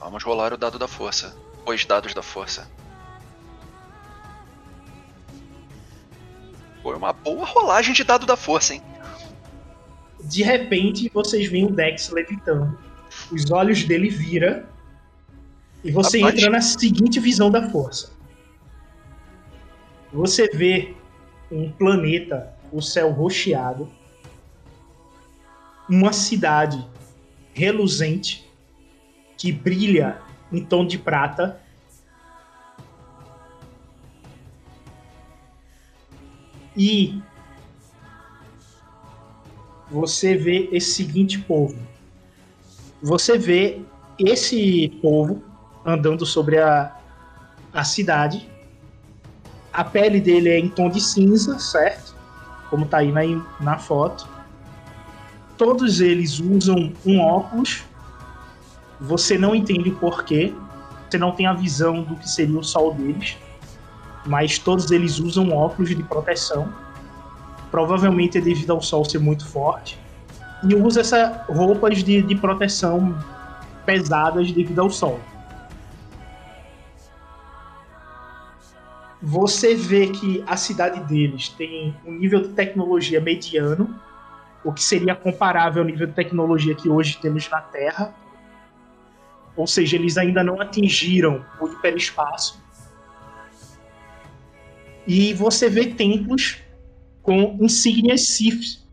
Vamos rolar o dado da força. Os dados da força. Foi uma boa rolagem de dado da força, hein? De repente, vocês veem o Dex levitando. Os olhos dele vira e você Rapaz. entra na seguinte visão da força. Você vê um planeta, o céu rocheado, uma cidade reluzente que brilha em tom de prata. E você vê esse seguinte povo. Você vê esse povo andando sobre a, a cidade. A pele dele é em tom de cinza, certo? Como tá aí na, na foto. Todos eles usam um óculos. Você não entende o porquê. Você não tem a visão do que seria o sol deles. Mas todos eles usam óculos de proteção. Provavelmente é devido ao sol ser muito forte. E usa essas roupas de, de proteção pesadas devido ao sol. Você vê que a cidade deles tem um nível de tecnologia mediano, o que seria comparável ao nível de tecnologia que hoje temos na Terra. Ou seja, eles ainda não atingiram o hiperespaço. E você vê templos com insígnias Sith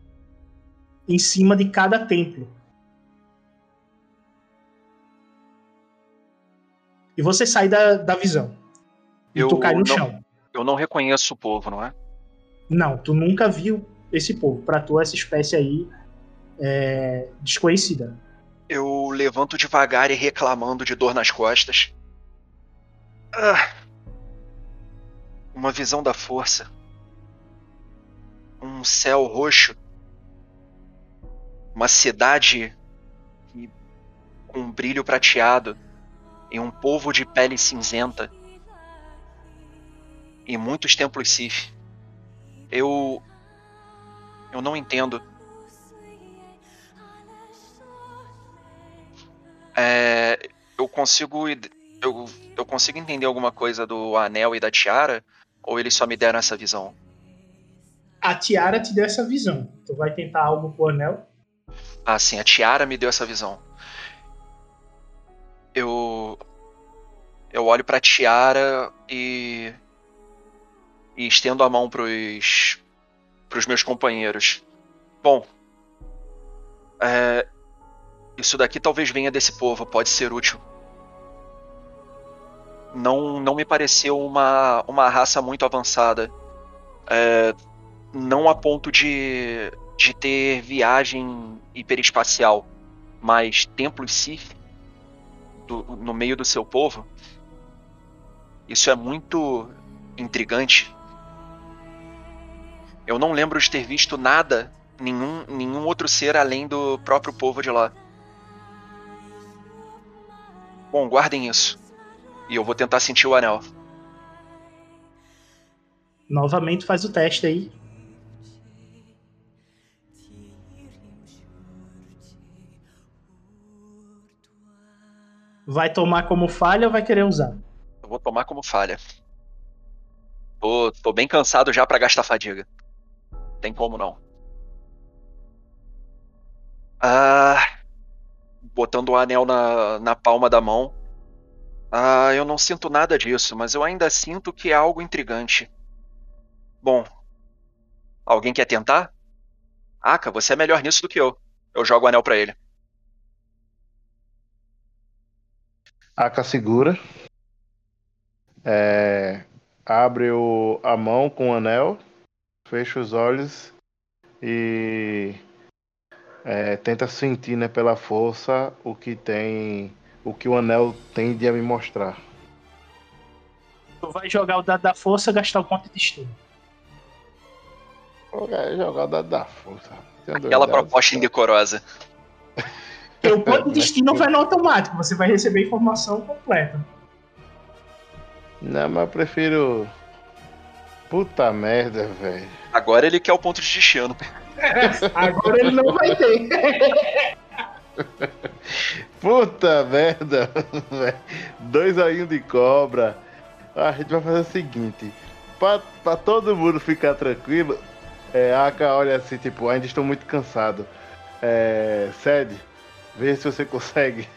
em cima de cada templo. E você sai da, da visão. E Eu tu cai no não- chão. Eu não reconheço o povo, não é? Não, tu nunca viu esse povo. Pra tu, essa espécie aí é desconhecida. Eu levanto devagar e reclamando de dor nas costas. Ah. Uma visão da força. Um céu roxo. Uma cidade com um brilho prateado. E um povo de pele cinzenta. E muitos templos Sith. Eu. Eu não entendo. É, eu consigo eu, eu consigo entender alguma coisa do anel e da tiara ou eles só me deram essa visão? A tiara te deu essa visão. Tu vai tentar algo com o anel. Ah, sim, a tiara me deu essa visão. Eu eu olho pra tiara e e estendo a mão pros pros meus companheiros. Bom, é, isso daqui talvez venha desse povo, pode ser útil. Não não me pareceu uma uma raça muito avançada. É, não a ponto de de ter viagem hiperespacial, mas templos Sith do- no meio do seu povo. Isso é muito intrigante. Eu não lembro de ter visto nada, nenhum, nenhum outro ser além do próprio povo de lá. Bom, guardem isso. E eu vou tentar sentir o anel. Novamente faz o teste aí. Vai tomar como falha ou vai querer usar? Eu vou tomar como falha. Tô, tô bem cansado já pra gastar fadiga. Tem como não. Ah. Botando o anel na, na palma da mão. Ah, eu não sinto nada disso, mas eu ainda sinto que é algo intrigante. Bom. Alguém quer tentar? Aka, você é melhor nisso do que eu. Eu jogo o anel pra ele. Aka segura. É, abre o, a mão com o anel. Fecha os olhos. E é, tenta sentir né, pela força o que tem. O que o anel tem de me mostrar. Tu vai jogar o dado da força gastar o ponto de destino. Vou jogar o dado da força. Aquela proposta indecorosa. Teu ponto de destino vai no automático, você vai receber a informação completa. Não, mas eu prefiro. Puta merda, velho. Agora ele quer o ponto de destino. Agora ele não vai ter. Puta merda, velho. Dois aí de cobra. A gente vai fazer o seguinte: pra, pra todo mundo ficar tranquilo, é, a Aka olha assim, tipo, ainda estou muito cansado. É, Sede, vê se você consegue.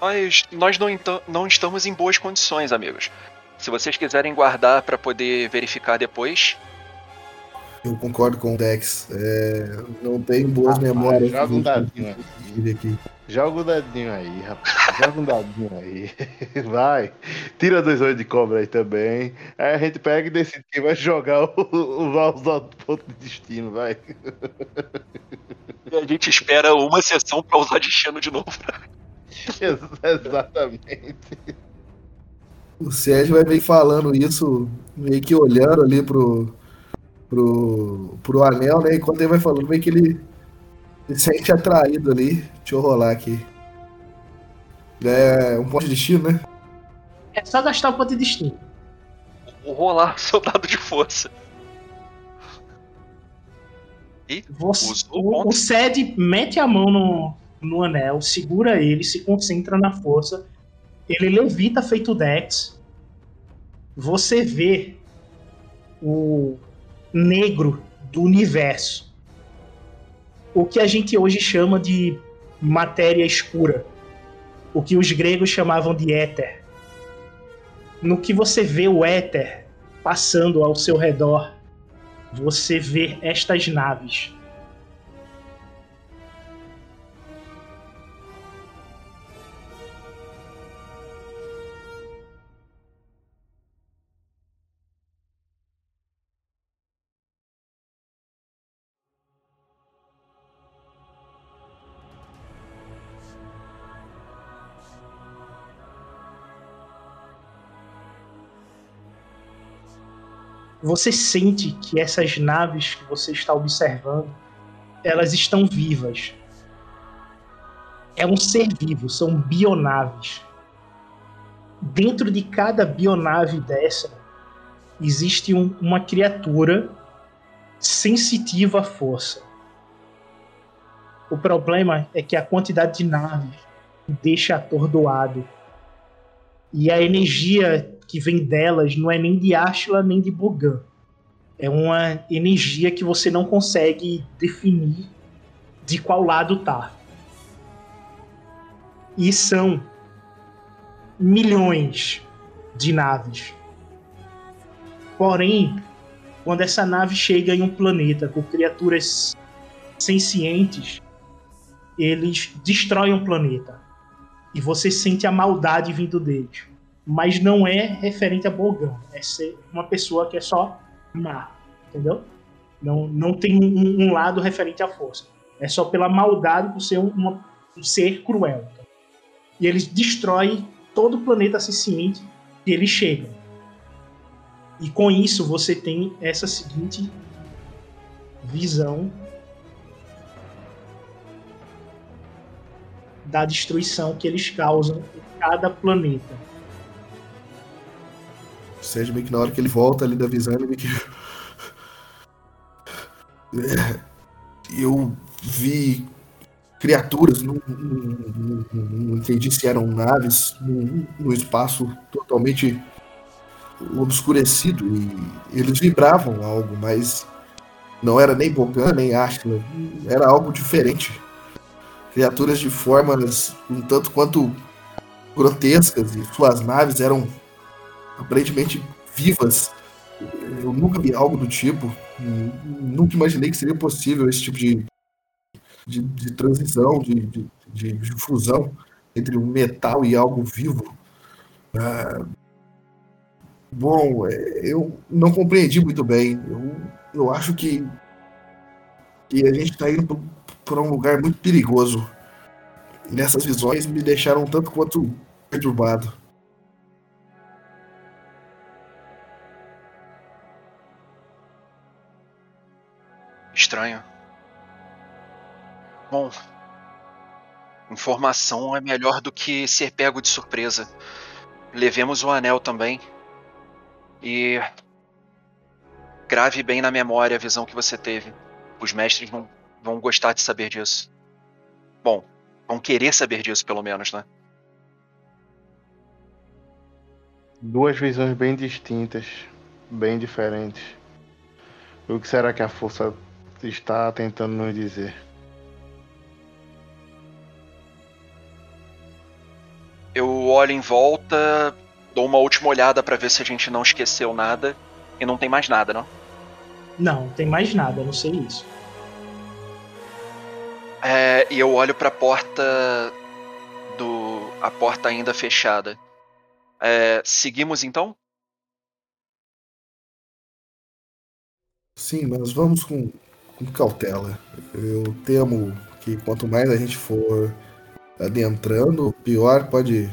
Mas nós não, então- não estamos em boas condições, amigos. Se vocês quiserem guardar pra poder verificar depois, Eu concordo com o Dex. É, não tenho boas memórias. joga um do- dadinho do- aqui. Joga um dadinho aí, rapaz. Joga um dadinho aí. Vai. Tira dois olhos de cobra aí também. Aí a gente pega e decide quem vai jogar o, o, vai usar o ponto de destino, vai. a gente espera uma sessão pra usar destino de novo. Ex- Exatamente. O Sérgio vai meio que falando isso, meio que olhando ali pro, pro, pro anel, né? Enquanto ele vai falando, meio que ele se sente atraído ali. Deixa eu rolar aqui. É um ponto de destino, né? É só gastar o ponto de destino. Vou rolar soldado de força. E Você, o o, Sed mete a mão no, no anel, segura ele, se concentra na força. Ele levita feito o Dex. Você vê o negro do universo. O que a gente hoje chama de matéria escura. O que os gregos chamavam de éter. No que você vê o éter passando ao seu redor, você vê estas naves. Você sente que essas naves que você está observando, elas estão vivas. É um ser vivo, são bionaves. Dentro de cada bionave dessa existe um, uma criatura sensitiva à força. O problema é que a quantidade de naves deixa atordoado. E a energia que vem delas não é nem de Ashla nem de Bogan. É uma energia que você não consegue definir de qual lado tá. E são milhões de naves. Porém, quando essa nave chega em um planeta com criaturas sencientes, eles destroem o planeta. E você sente a maldade vindo deles mas não é referente a Bogan. É ser uma pessoa que é só má, entendeu? Não, não tem um, um lado referente à força. É só pela maldade por ser um, uma, um ser cruel. E eles destroem todo o planeta senciente que eles chegam. E com isso você tem essa seguinte visão da destruição que eles causam em cada planeta seja, meio que na hora que ele volta ali da visão, ele meio que. É, eu vi criaturas, não, não, não, entendi se eram naves, no espaço totalmente obscurecido e eles vibravam algo, mas não era nem Bogan, nem Ashla, era algo diferente. Criaturas de formas um tanto quanto grotescas e suas naves eram aparentemente vivas. Eu nunca vi algo do tipo. Nunca imaginei que seria possível esse tipo de, de, de transição, de, de, de, fusão entre um metal e algo vivo. Ah, bom, é, eu não compreendi muito bem. Eu, eu acho que, que a gente está indo para um lugar muito perigoso. E nessas visões me deixaram tanto quanto perturbado. Estranho. Bom, informação é melhor do que ser pego de surpresa. Levemos o anel também. E grave bem na memória a visão que você teve. Os mestres vão, vão gostar de saber disso. Bom, vão querer saber disso, pelo menos, né? Duas visões bem distintas, bem diferentes. O que será que a força está tentando nos dizer? Eu olho em volta, dou uma última olhada para ver se a gente não esqueceu nada e não tem mais nada, não? Não, tem mais nada, não sei isso. É, e eu olho para a porta do a porta ainda fechada. É, seguimos então? Sim, mas vamos com com cautela. Eu temo que quanto mais a gente for adentrando, pior pode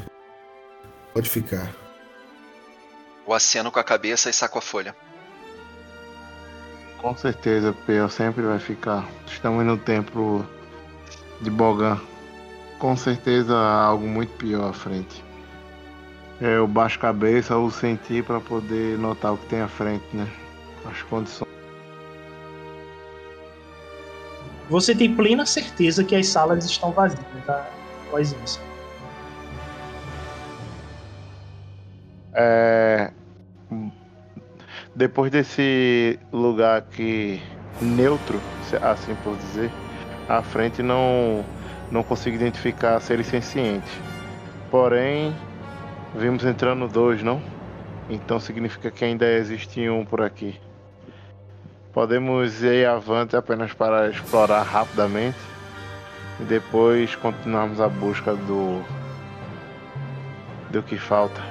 pode ficar. O aceno com a cabeça e saco a folha. Com certeza, pior sempre vai ficar. Estamos no templo de Bogan. Com certeza há algo muito pior à frente. Eu baixo a cabeça ou sentir para poder notar o que tem à frente, né? As condições. Você tem plena certeza que as salas estão vazias tá? após isso. É... Depois desse lugar aqui neutro, assim por dizer, à frente não não consigo identificar seres sencientes. Porém, vimos entrando dois, não? Então significa que ainda existe um por aqui. Podemos ir avante apenas para explorar rapidamente e depois continuarmos a busca do do que falta.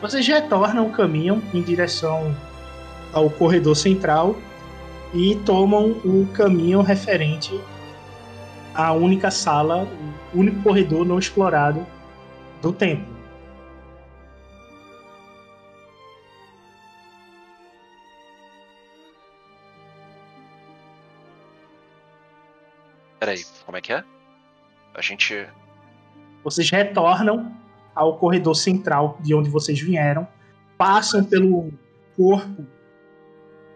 Vocês retornam o caminho em direção ao corredor central e tomam o caminho referente a única sala, o único corredor não explorado do templo. Peraí, como é que é? A gente. Vocês retornam ao corredor central de onde vocês vieram, passam pelo corpo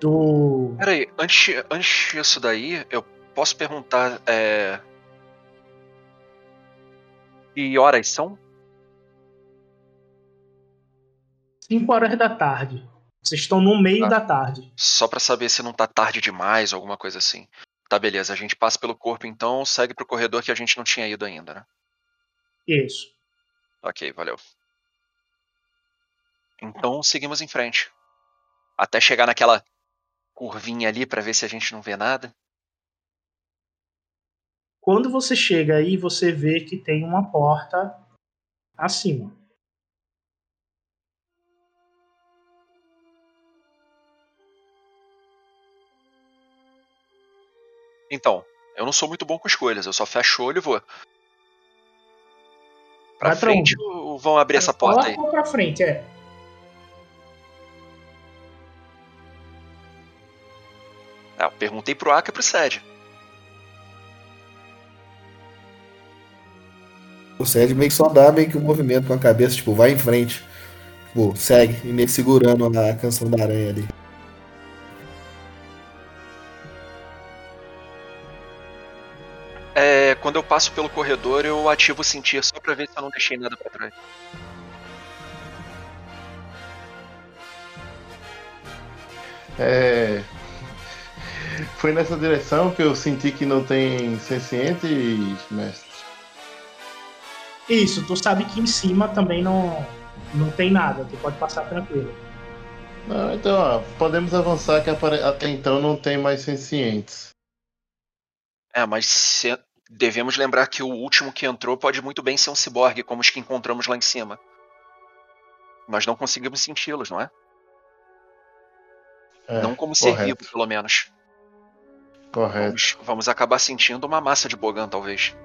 do. Peraí, antes, antes disso daí, eu posso perguntar. É... Que horas são? 5 horas da tarde. Vocês estão no meio Ah. da tarde. Só pra saber se não tá tarde demais, alguma coisa assim. Tá, beleza. A gente passa pelo corpo então, segue pro corredor que a gente não tinha ido ainda, né? Isso. Ok, valeu. Então seguimos em frente. Até chegar naquela curvinha ali pra ver se a gente não vê nada. Quando você chega aí, você vê que tem uma porta acima. Então, eu não sou muito bom com escolhas, eu só fecho o olho e vou. Pra Vai frente ou vão abrir essa porta aí? ou pra frente, é. Ah, eu perguntei pro Aka e pro Sed. O Sérgio meio que só dá meio que um movimento com a cabeça, tipo, vai em frente. Tipo, segue, e meio que segurando a canção da aranha ali. Quando eu passo pelo corredor, eu ativo o sentir só pra ver se eu não deixei nada pra trás. É. Foi nessa direção que eu senti que não tem sencientes, mestre. Isso, tu sabe que em cima também não, não tem nada, tu pode passar tranquilo. Não, então, ó, podemos avançar que apare- até então não tem mais sencientes. É, mas devemos lembrar que o último que entrou pode muito bem ser um ciborgue, como os que encontramos lá em cima. Nós não conseguimos senti-los, não é? É, não como ser correto. vivo, pelo menos. Correto. Vamos, vamos acabar sentindo uma massa de Bogan, talvez.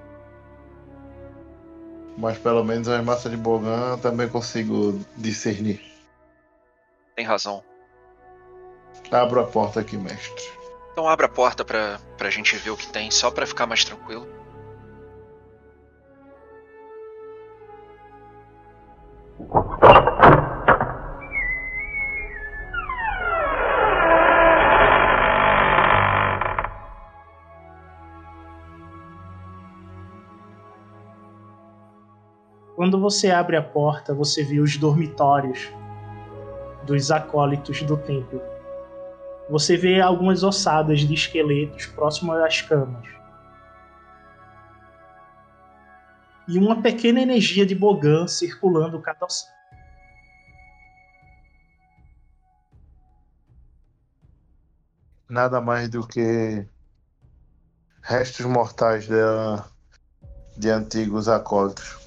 Mas pelo menos as massas de Bogan eu também consigo discernir. Tem razão. Abro a porta aqui, mestre. Então abre a porta pra, pra gente ver o que tem, só pra ficar mais tranquilo. Quando você abre a porta, você vê os dormitórios dos acólitos do templo. Você vê algumas ossadas de esqueletos próximas às camas. E uma pequena energia de Bogan circulando cada ossada. Nada mais do que restos mortais dela de antigos acólitos.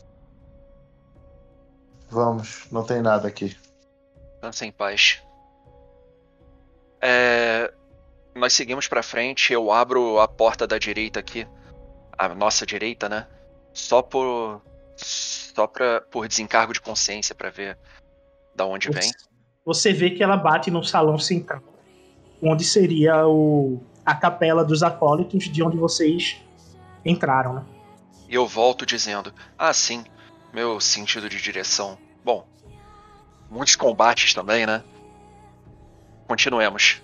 Vamos, não tem nada aqui. Dança em paz. É, nós seguimos pra frente, eu abro a porta da direita aqui. A nossa direita, né? Só por. Só pra, por desencargo de consciência pra ver da onde vem. Você vê que ela bate no salão central, onde seria o, a capela dos acólitos, de onde vocês entraram, né? E eu volto dizendo: Ah, sim, meu sentido de direção. Bom, muitos combates também, né? Continuemos.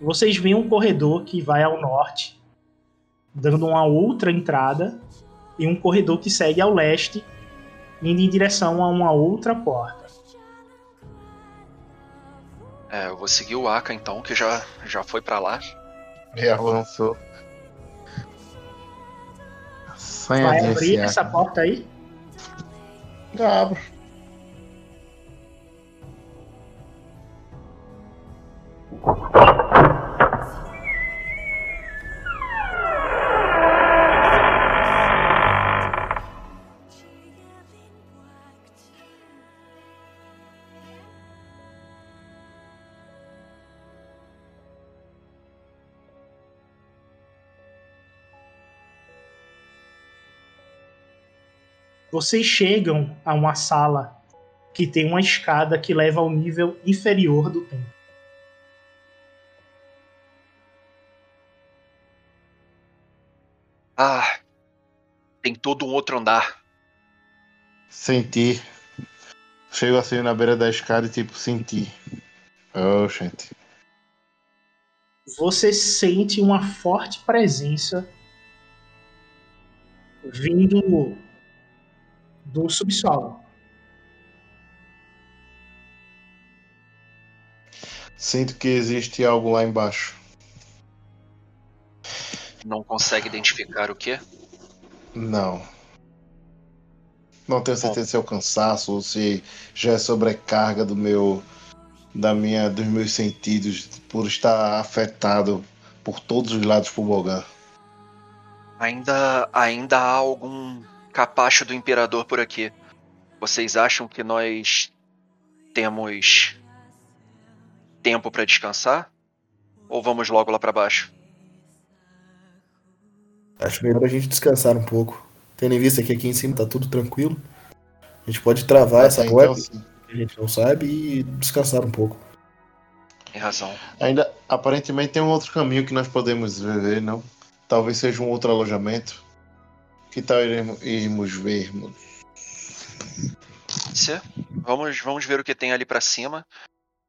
Vocês veem um corredor que vai ao norte, dando uma outra entrada, e um corredor que segue ao leste, indo em direção a uma outra porta. É, eu vou seguir o Aka então, que já, já foi pra lá. E avançou. Sem Vai abrir essa porta aí? Abro. Vocês chegam a uma sala que tem uma escada que leva ao nível inferior do templo. Ah, tem todo um outro andar. Senti. Chego assim na beira da escada e tipo, senti. Oh, gente. Você sente uma forte presença vindo do subsolo. Sinto que existe algo lá embaixo. Não consegue identificar o quê? Não. Não tenho certeza se é o cansaço ou se já é sobrecarga do meu da minha dos meus sentidos por estar afetado por todos os lados por Bogan. Ainda ainda há algum capacho do imperador por aqui. Vocês acham que nós temos tempo para descansar? Ou vamos logo lá para baixo? Acho melhor a gente descansar um pouco. Tendo em vista que aqui em cima tá tudo tranquilo. A gente pode travar essa então, sim. que a gente não sabe, e descansar um pouco. Tem razão. Ainda aparentemente tem um outro caminho que nós podemos ver, não? Talvez seja um outro alojamento. Que tal iremos, irmos vermos? Pode ser. Vamos, vamos ver o que tem ali pra cima,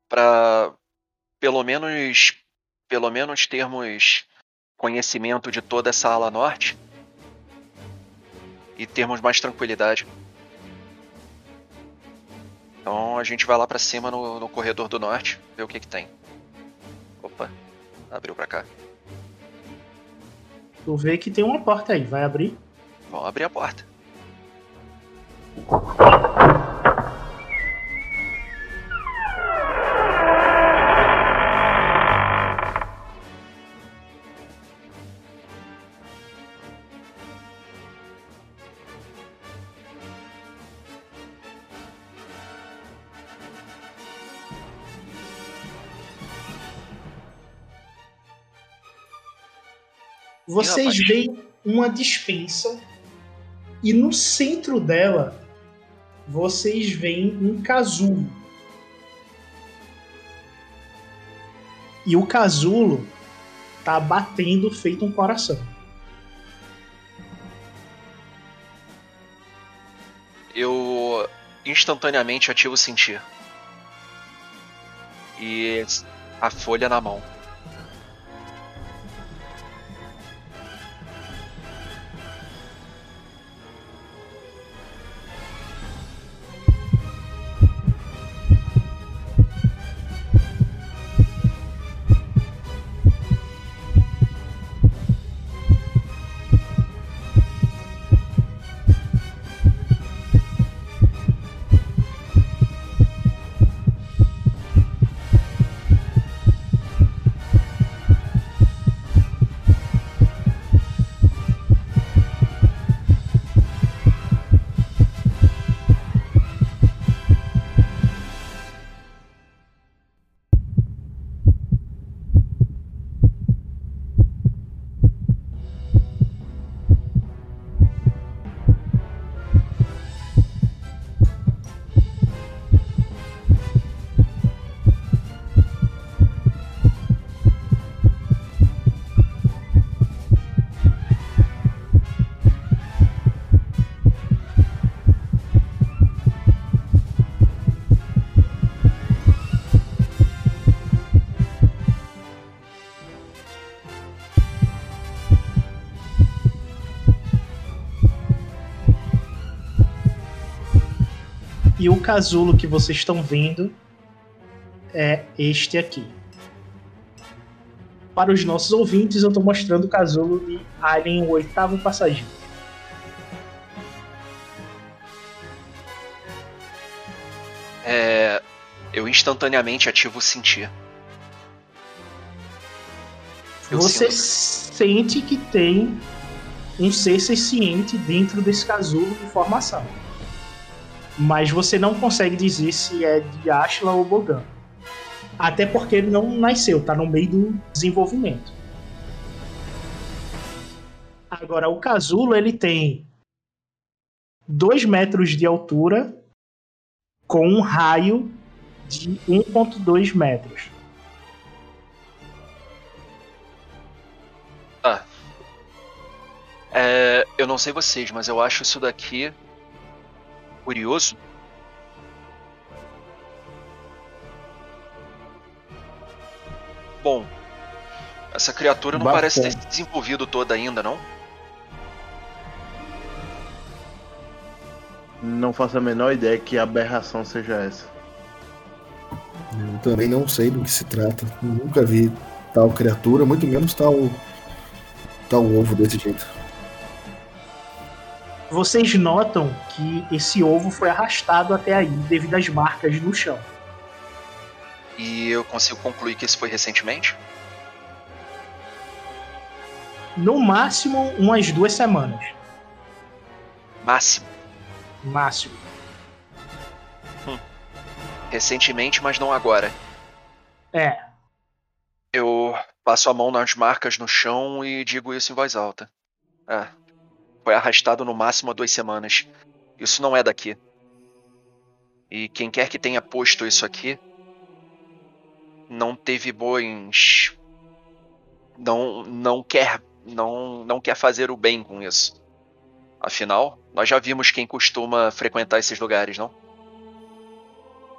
Pra pelo menos, pelo menos termos conhecimento de toda essa ala norte e termos mais tranquilidade. Então a gente vai lá pra cima no, no corredor do norte, ver o que que tem. Opa, abriu pra cá. Tu vê que tem uma porta aí, vai abrir? Vamos abrir a porta. Vocês veem uma dispensa e no centro dela vocês veem um casulo. E o casulo tá batendo feito um coração. Eu instantaneamente ativo sentir. E a folha na mão. E o casulo que vocês estão vendo é este aqui. Para os nossos ouvintes, eu estou mostrando o casulo de Alien, o oitavo passageiro. É, eu instantaneamente ativo o sentir. Eu Você sinto. sente que tem um ser senciente dentro desse casulo de formação. Mas você não consegue dizer se é de Ashla ou Bogan. Até porque ele não nasceu, tá no meio do desenvolvimento. Agora, o casulo, ele tem 2 metros de altura com um raio de 1,2 metros. Ah. É, eu não sei vocês, mas eu acho isso daqui curioso. Bom, essa criatura não Bacana. parece ter se desenvolvido toda ainda, não? Não faço a menor ideia que aberração seja essa. Eu também não sei do que se trata. Nunca vi tal criatura, muito menos tal, tal ovo desse jeito. Vocês notam que esse ovo foi arrastado até aí devido às marcas no chão. E eu consigo concluir que esse foi recentemente? No máximo, umas duas semanas. Máximo. Máximo. Recentemente, mas não agora. É. Eu passo a mão nas marcas no chão e digo isso em voz alta. É. Foi arrastado no máximo há duas semanas. Isso não é daqui. E quem quer que tenha posto isso aqui não teve bons. Não, não quer. Não, não quer fazer o bem com isso. Afinal, nós já vimos quem costuma frequentar esses lugares, não?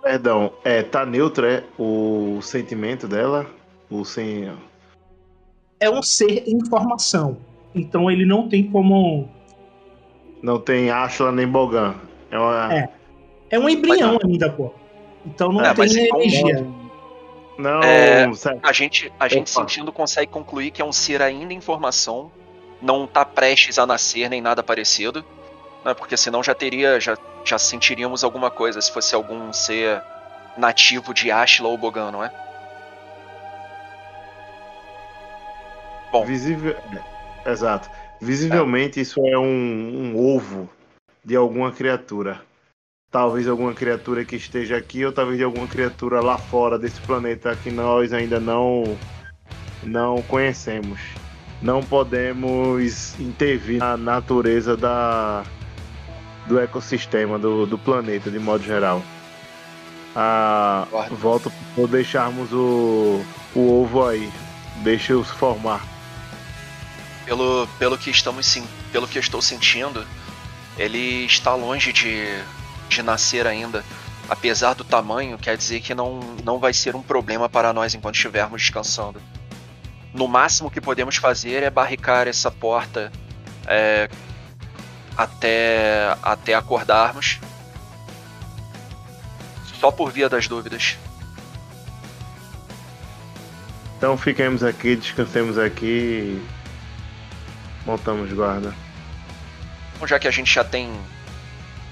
Perdão, é, tá neutro é o sentimento dela? O sem. É um ser em formação. Então ele não tem como. Não tem Ashla nem Bogan. É uma. É. É um embrião ainda, pô. Então não É, mas tem então- energia. Não, É. A gente, a gente Opa. sentindo consegue concluir que é um ser ainda em formação, não tá prestes a nascer nem nada parecido, né? Porque senão já teria, já, já sentiríamos alguma coisa se fosse algum ser nativo de Ashla ou Bogan, não é? Bom, Visível... é, Exato. Visivelmente isso é um, um ovo de alguma criatura. Talvez alguma criatura que esteja aqui, ou talvez de alguma criatura lá fora desse planeta que nós ainda não, não conhecemos. Não podemos intervir na natureza da, do ecossistema do, do planeta, de modo geral. Ah, volto por deixarmos o, o ovo aí. Deixa os formar. Pelo, pelo que estamos sen- pelo que estou sentindo, ele está longe de, de nascer ainda. Apesar do tamanho, quer dizer que não, não vai ser um problema para nós enquanto estivermos descansando. No máximo que podemos fazer é barricar essa porta é, até, até acordarmos. Só por via das dúvidas. Então fiquemos aqui, descansemos aqui montamos guarda. Bom, já que a gente já tem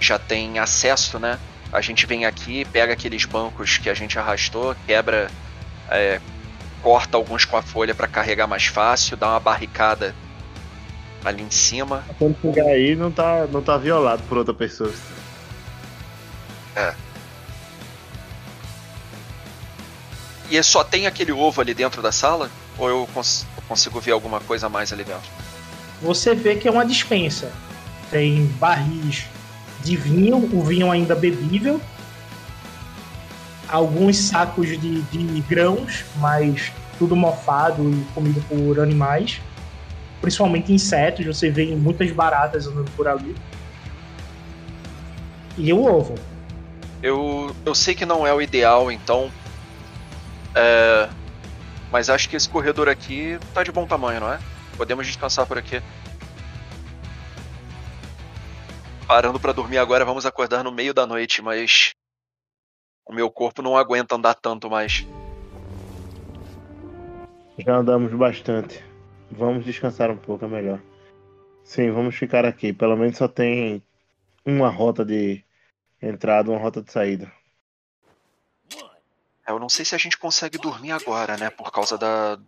já tem acesso, né? A gente vem aqui, pega aqueles bancos que a gente arrastou, quebra, é, corta alguns com a folha para carregar mais fácil, dá uma barricada ali em cima. Quando chegar aí, não tá, não tá violado por outra pessoa. E só tem aquele ovo ali dentro da sala? Ou eu cons- eu consigo ver alguma coisa a mais ali dentro? Você vê que é uma dispensa. Tem barris de vinho, o vinho ainda bebível. Alguns sacos de, de grãos, mas tudo mofado e comido por animais. Principalmente insetos, você vê muitas baratas andando por ali. E o ovo. Eu, eu sei que não é o ideal, então. É, mas acho que esse corredor aqui tá de bom tamanho, não é? Podemos descansar por aqui. Parando pra dormir agora, vamos acordar no meio da noite, mas. O meu corpo não aguenta andar tanto mais. Já andamos bastante. Vamos descansar um pouco, é melhor. Sim, vamos ficar aqui. Pelo menos só tem uma rota de entrada, uma rota de saída. É, Eu não sei se a gente consegue dormir agora, né? Por causa da.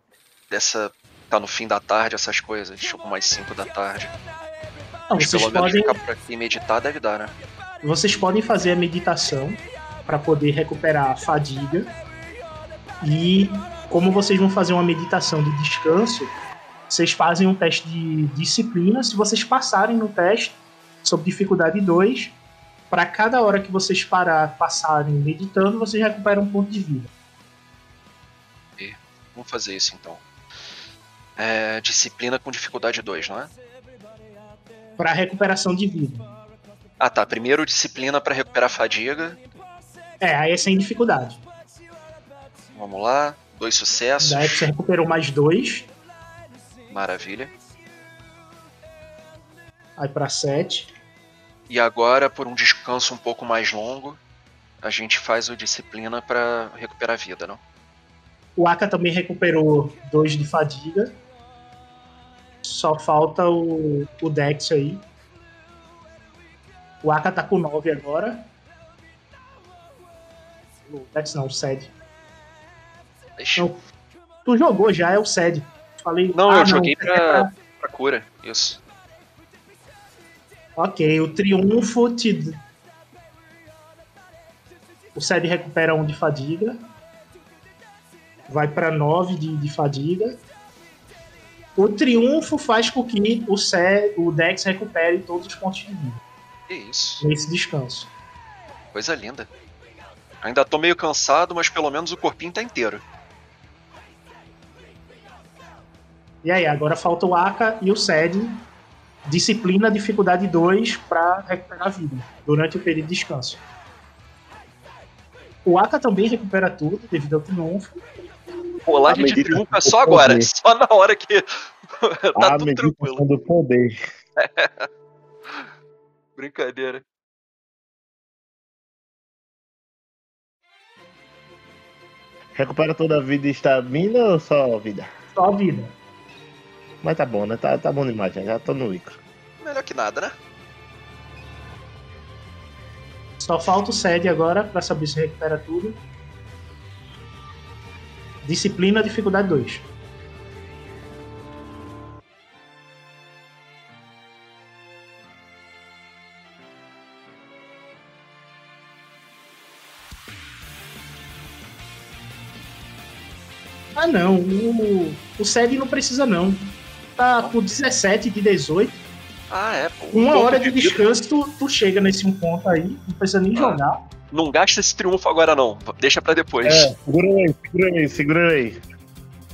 dessa. Tá no fim da tarde, essas coisas. Tipo, mais 5 da tarde. Não, Mas vocês pelo menos podem, ficar por aqui e meditar deve dar, né? vocês podem fazer a meditação para poder recuperar a fadiga. E como vocês vão fazer uma meditação de descanso, vocês fazem um teste de disciplina. Se vocês passarem no teste, sob dificuldade 2. Para cada hora que vocês parar, passarem meditando, vocês recuperam um ponto de vida. Vamos fazer isso então. É, disciplina com dificuldade 2, não é? Para recuperação de vida. Ah tá. Primeiro disciplina para recuperar fadiga. É, aí é sem dificuldade. Vamos lá. Dois sucessos. Daí você recuperou mais dois. Maravilha. Aí para 7. E agora, por um descanso um pouco mais longo, a gente faz o disciplina para recuperar a vida, não? O Aka também recuperou dois de fadiga. Só falta o, o Dex aí. O Aka tá com 9 agora. O Dex não, o Sed. Deixa. Não, tu jogou já, é o Sed. Falei, Não, ah, eu joguei é pra, pra cura. Isso. Ok, o triunfo te. O Sed recupera um de fadiga. Vai para 9 de, de fadiga. O triunfo faz com que o, o Dex recupere todos os pontos de vida Que isso. nesse descanso. Coisa linda. Ainda tô meio cansado, mas pelo menos o corpinho tá inteiro. E aí, agora falta o Aka e o Sed. Disciplina, dificuldade 2 para recuperar a vida durante o período de descanso. O Aka também recupera tudo devido ao triunfo. Rolagem A de triunfo é só agora. poder. Só na hora que tá a tudo tranquilo. do poder. Brincadeira. Recupera toda a vida e estamina ou só vida? Só a vida. Mas tá bom, né? Tá, tá bom demais, já, já tô no micro. Melhor que nada, né? Só falta o Sed agora para saber se recupera tudo. Disciplina, dificuldade 2. Ah não, o, o Sed não precisa não. Tá por 17 de 18. Ah, é, pô. Uma hora de descanso, tu, tu chega nesse um ponto aí, não precisa nem Ah. jogar. Não gasta esse triunfo agora, não. Deixa pra depois. É, segura aí, segura aí, segura aí.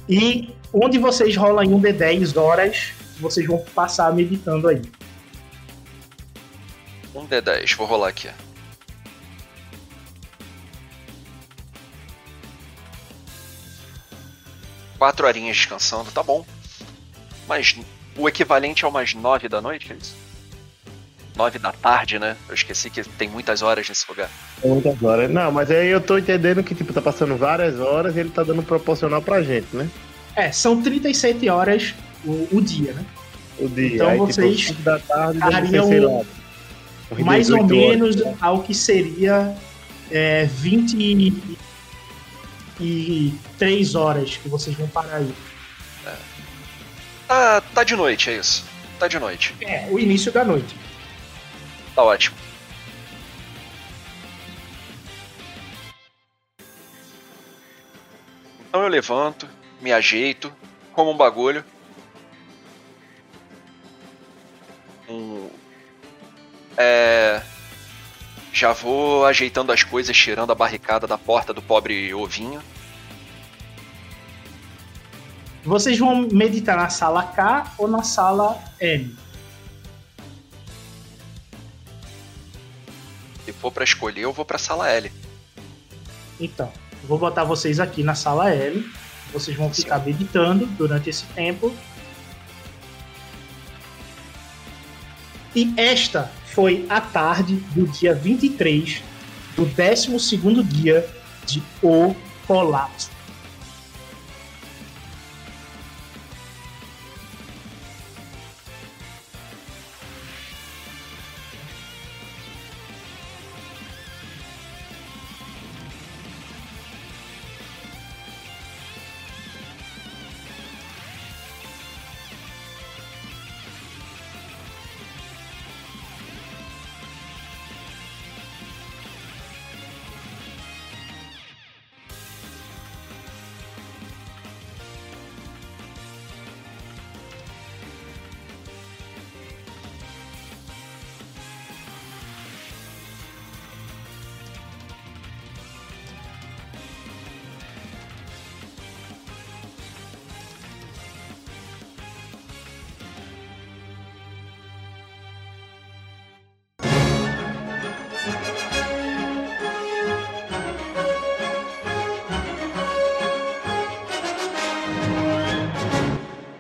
E onde vocês rolam em um D10 horas, vocês vão passar meditando aí. Um D10, vou rolar aqui. Quatro horinhas descansando, tá bom. Mas o equivalente ao mais nove da noite, é isso? Nove da tarde, né? Eu esqueci que tem muitas horas nesse lugar. É muitas horas. Não, mas aí eu tô entendendo que, tipo, tá passando várias horas e ele tá dando proporcional pra gente, né? É, são 37 horas o, o dia, né? O dia. Então aí, vocês tipo, da tarde estariam sei lá, Mais ou 18 horas. menos ao que seria é, 23 horas que vocês vão parar aí. Tá, tá de noite, é isso. Tá de noite. É, o início da noite. Tá ótimo. Então eu levanto, me ajeito, como um bagulho. Um, é, já vou ajeitando as coisas, tirando a barricada da porta do pobre ovinho. Vocês vão meditar na sala K ou na sala L? For pra escolher, eu vou pra sala L. Então, vou botar vocês aqui na sala L. Vocês vão ficar meditando durante esse tempo. E esta foi a tarde do dia 23 do 12 dia de O Colapso.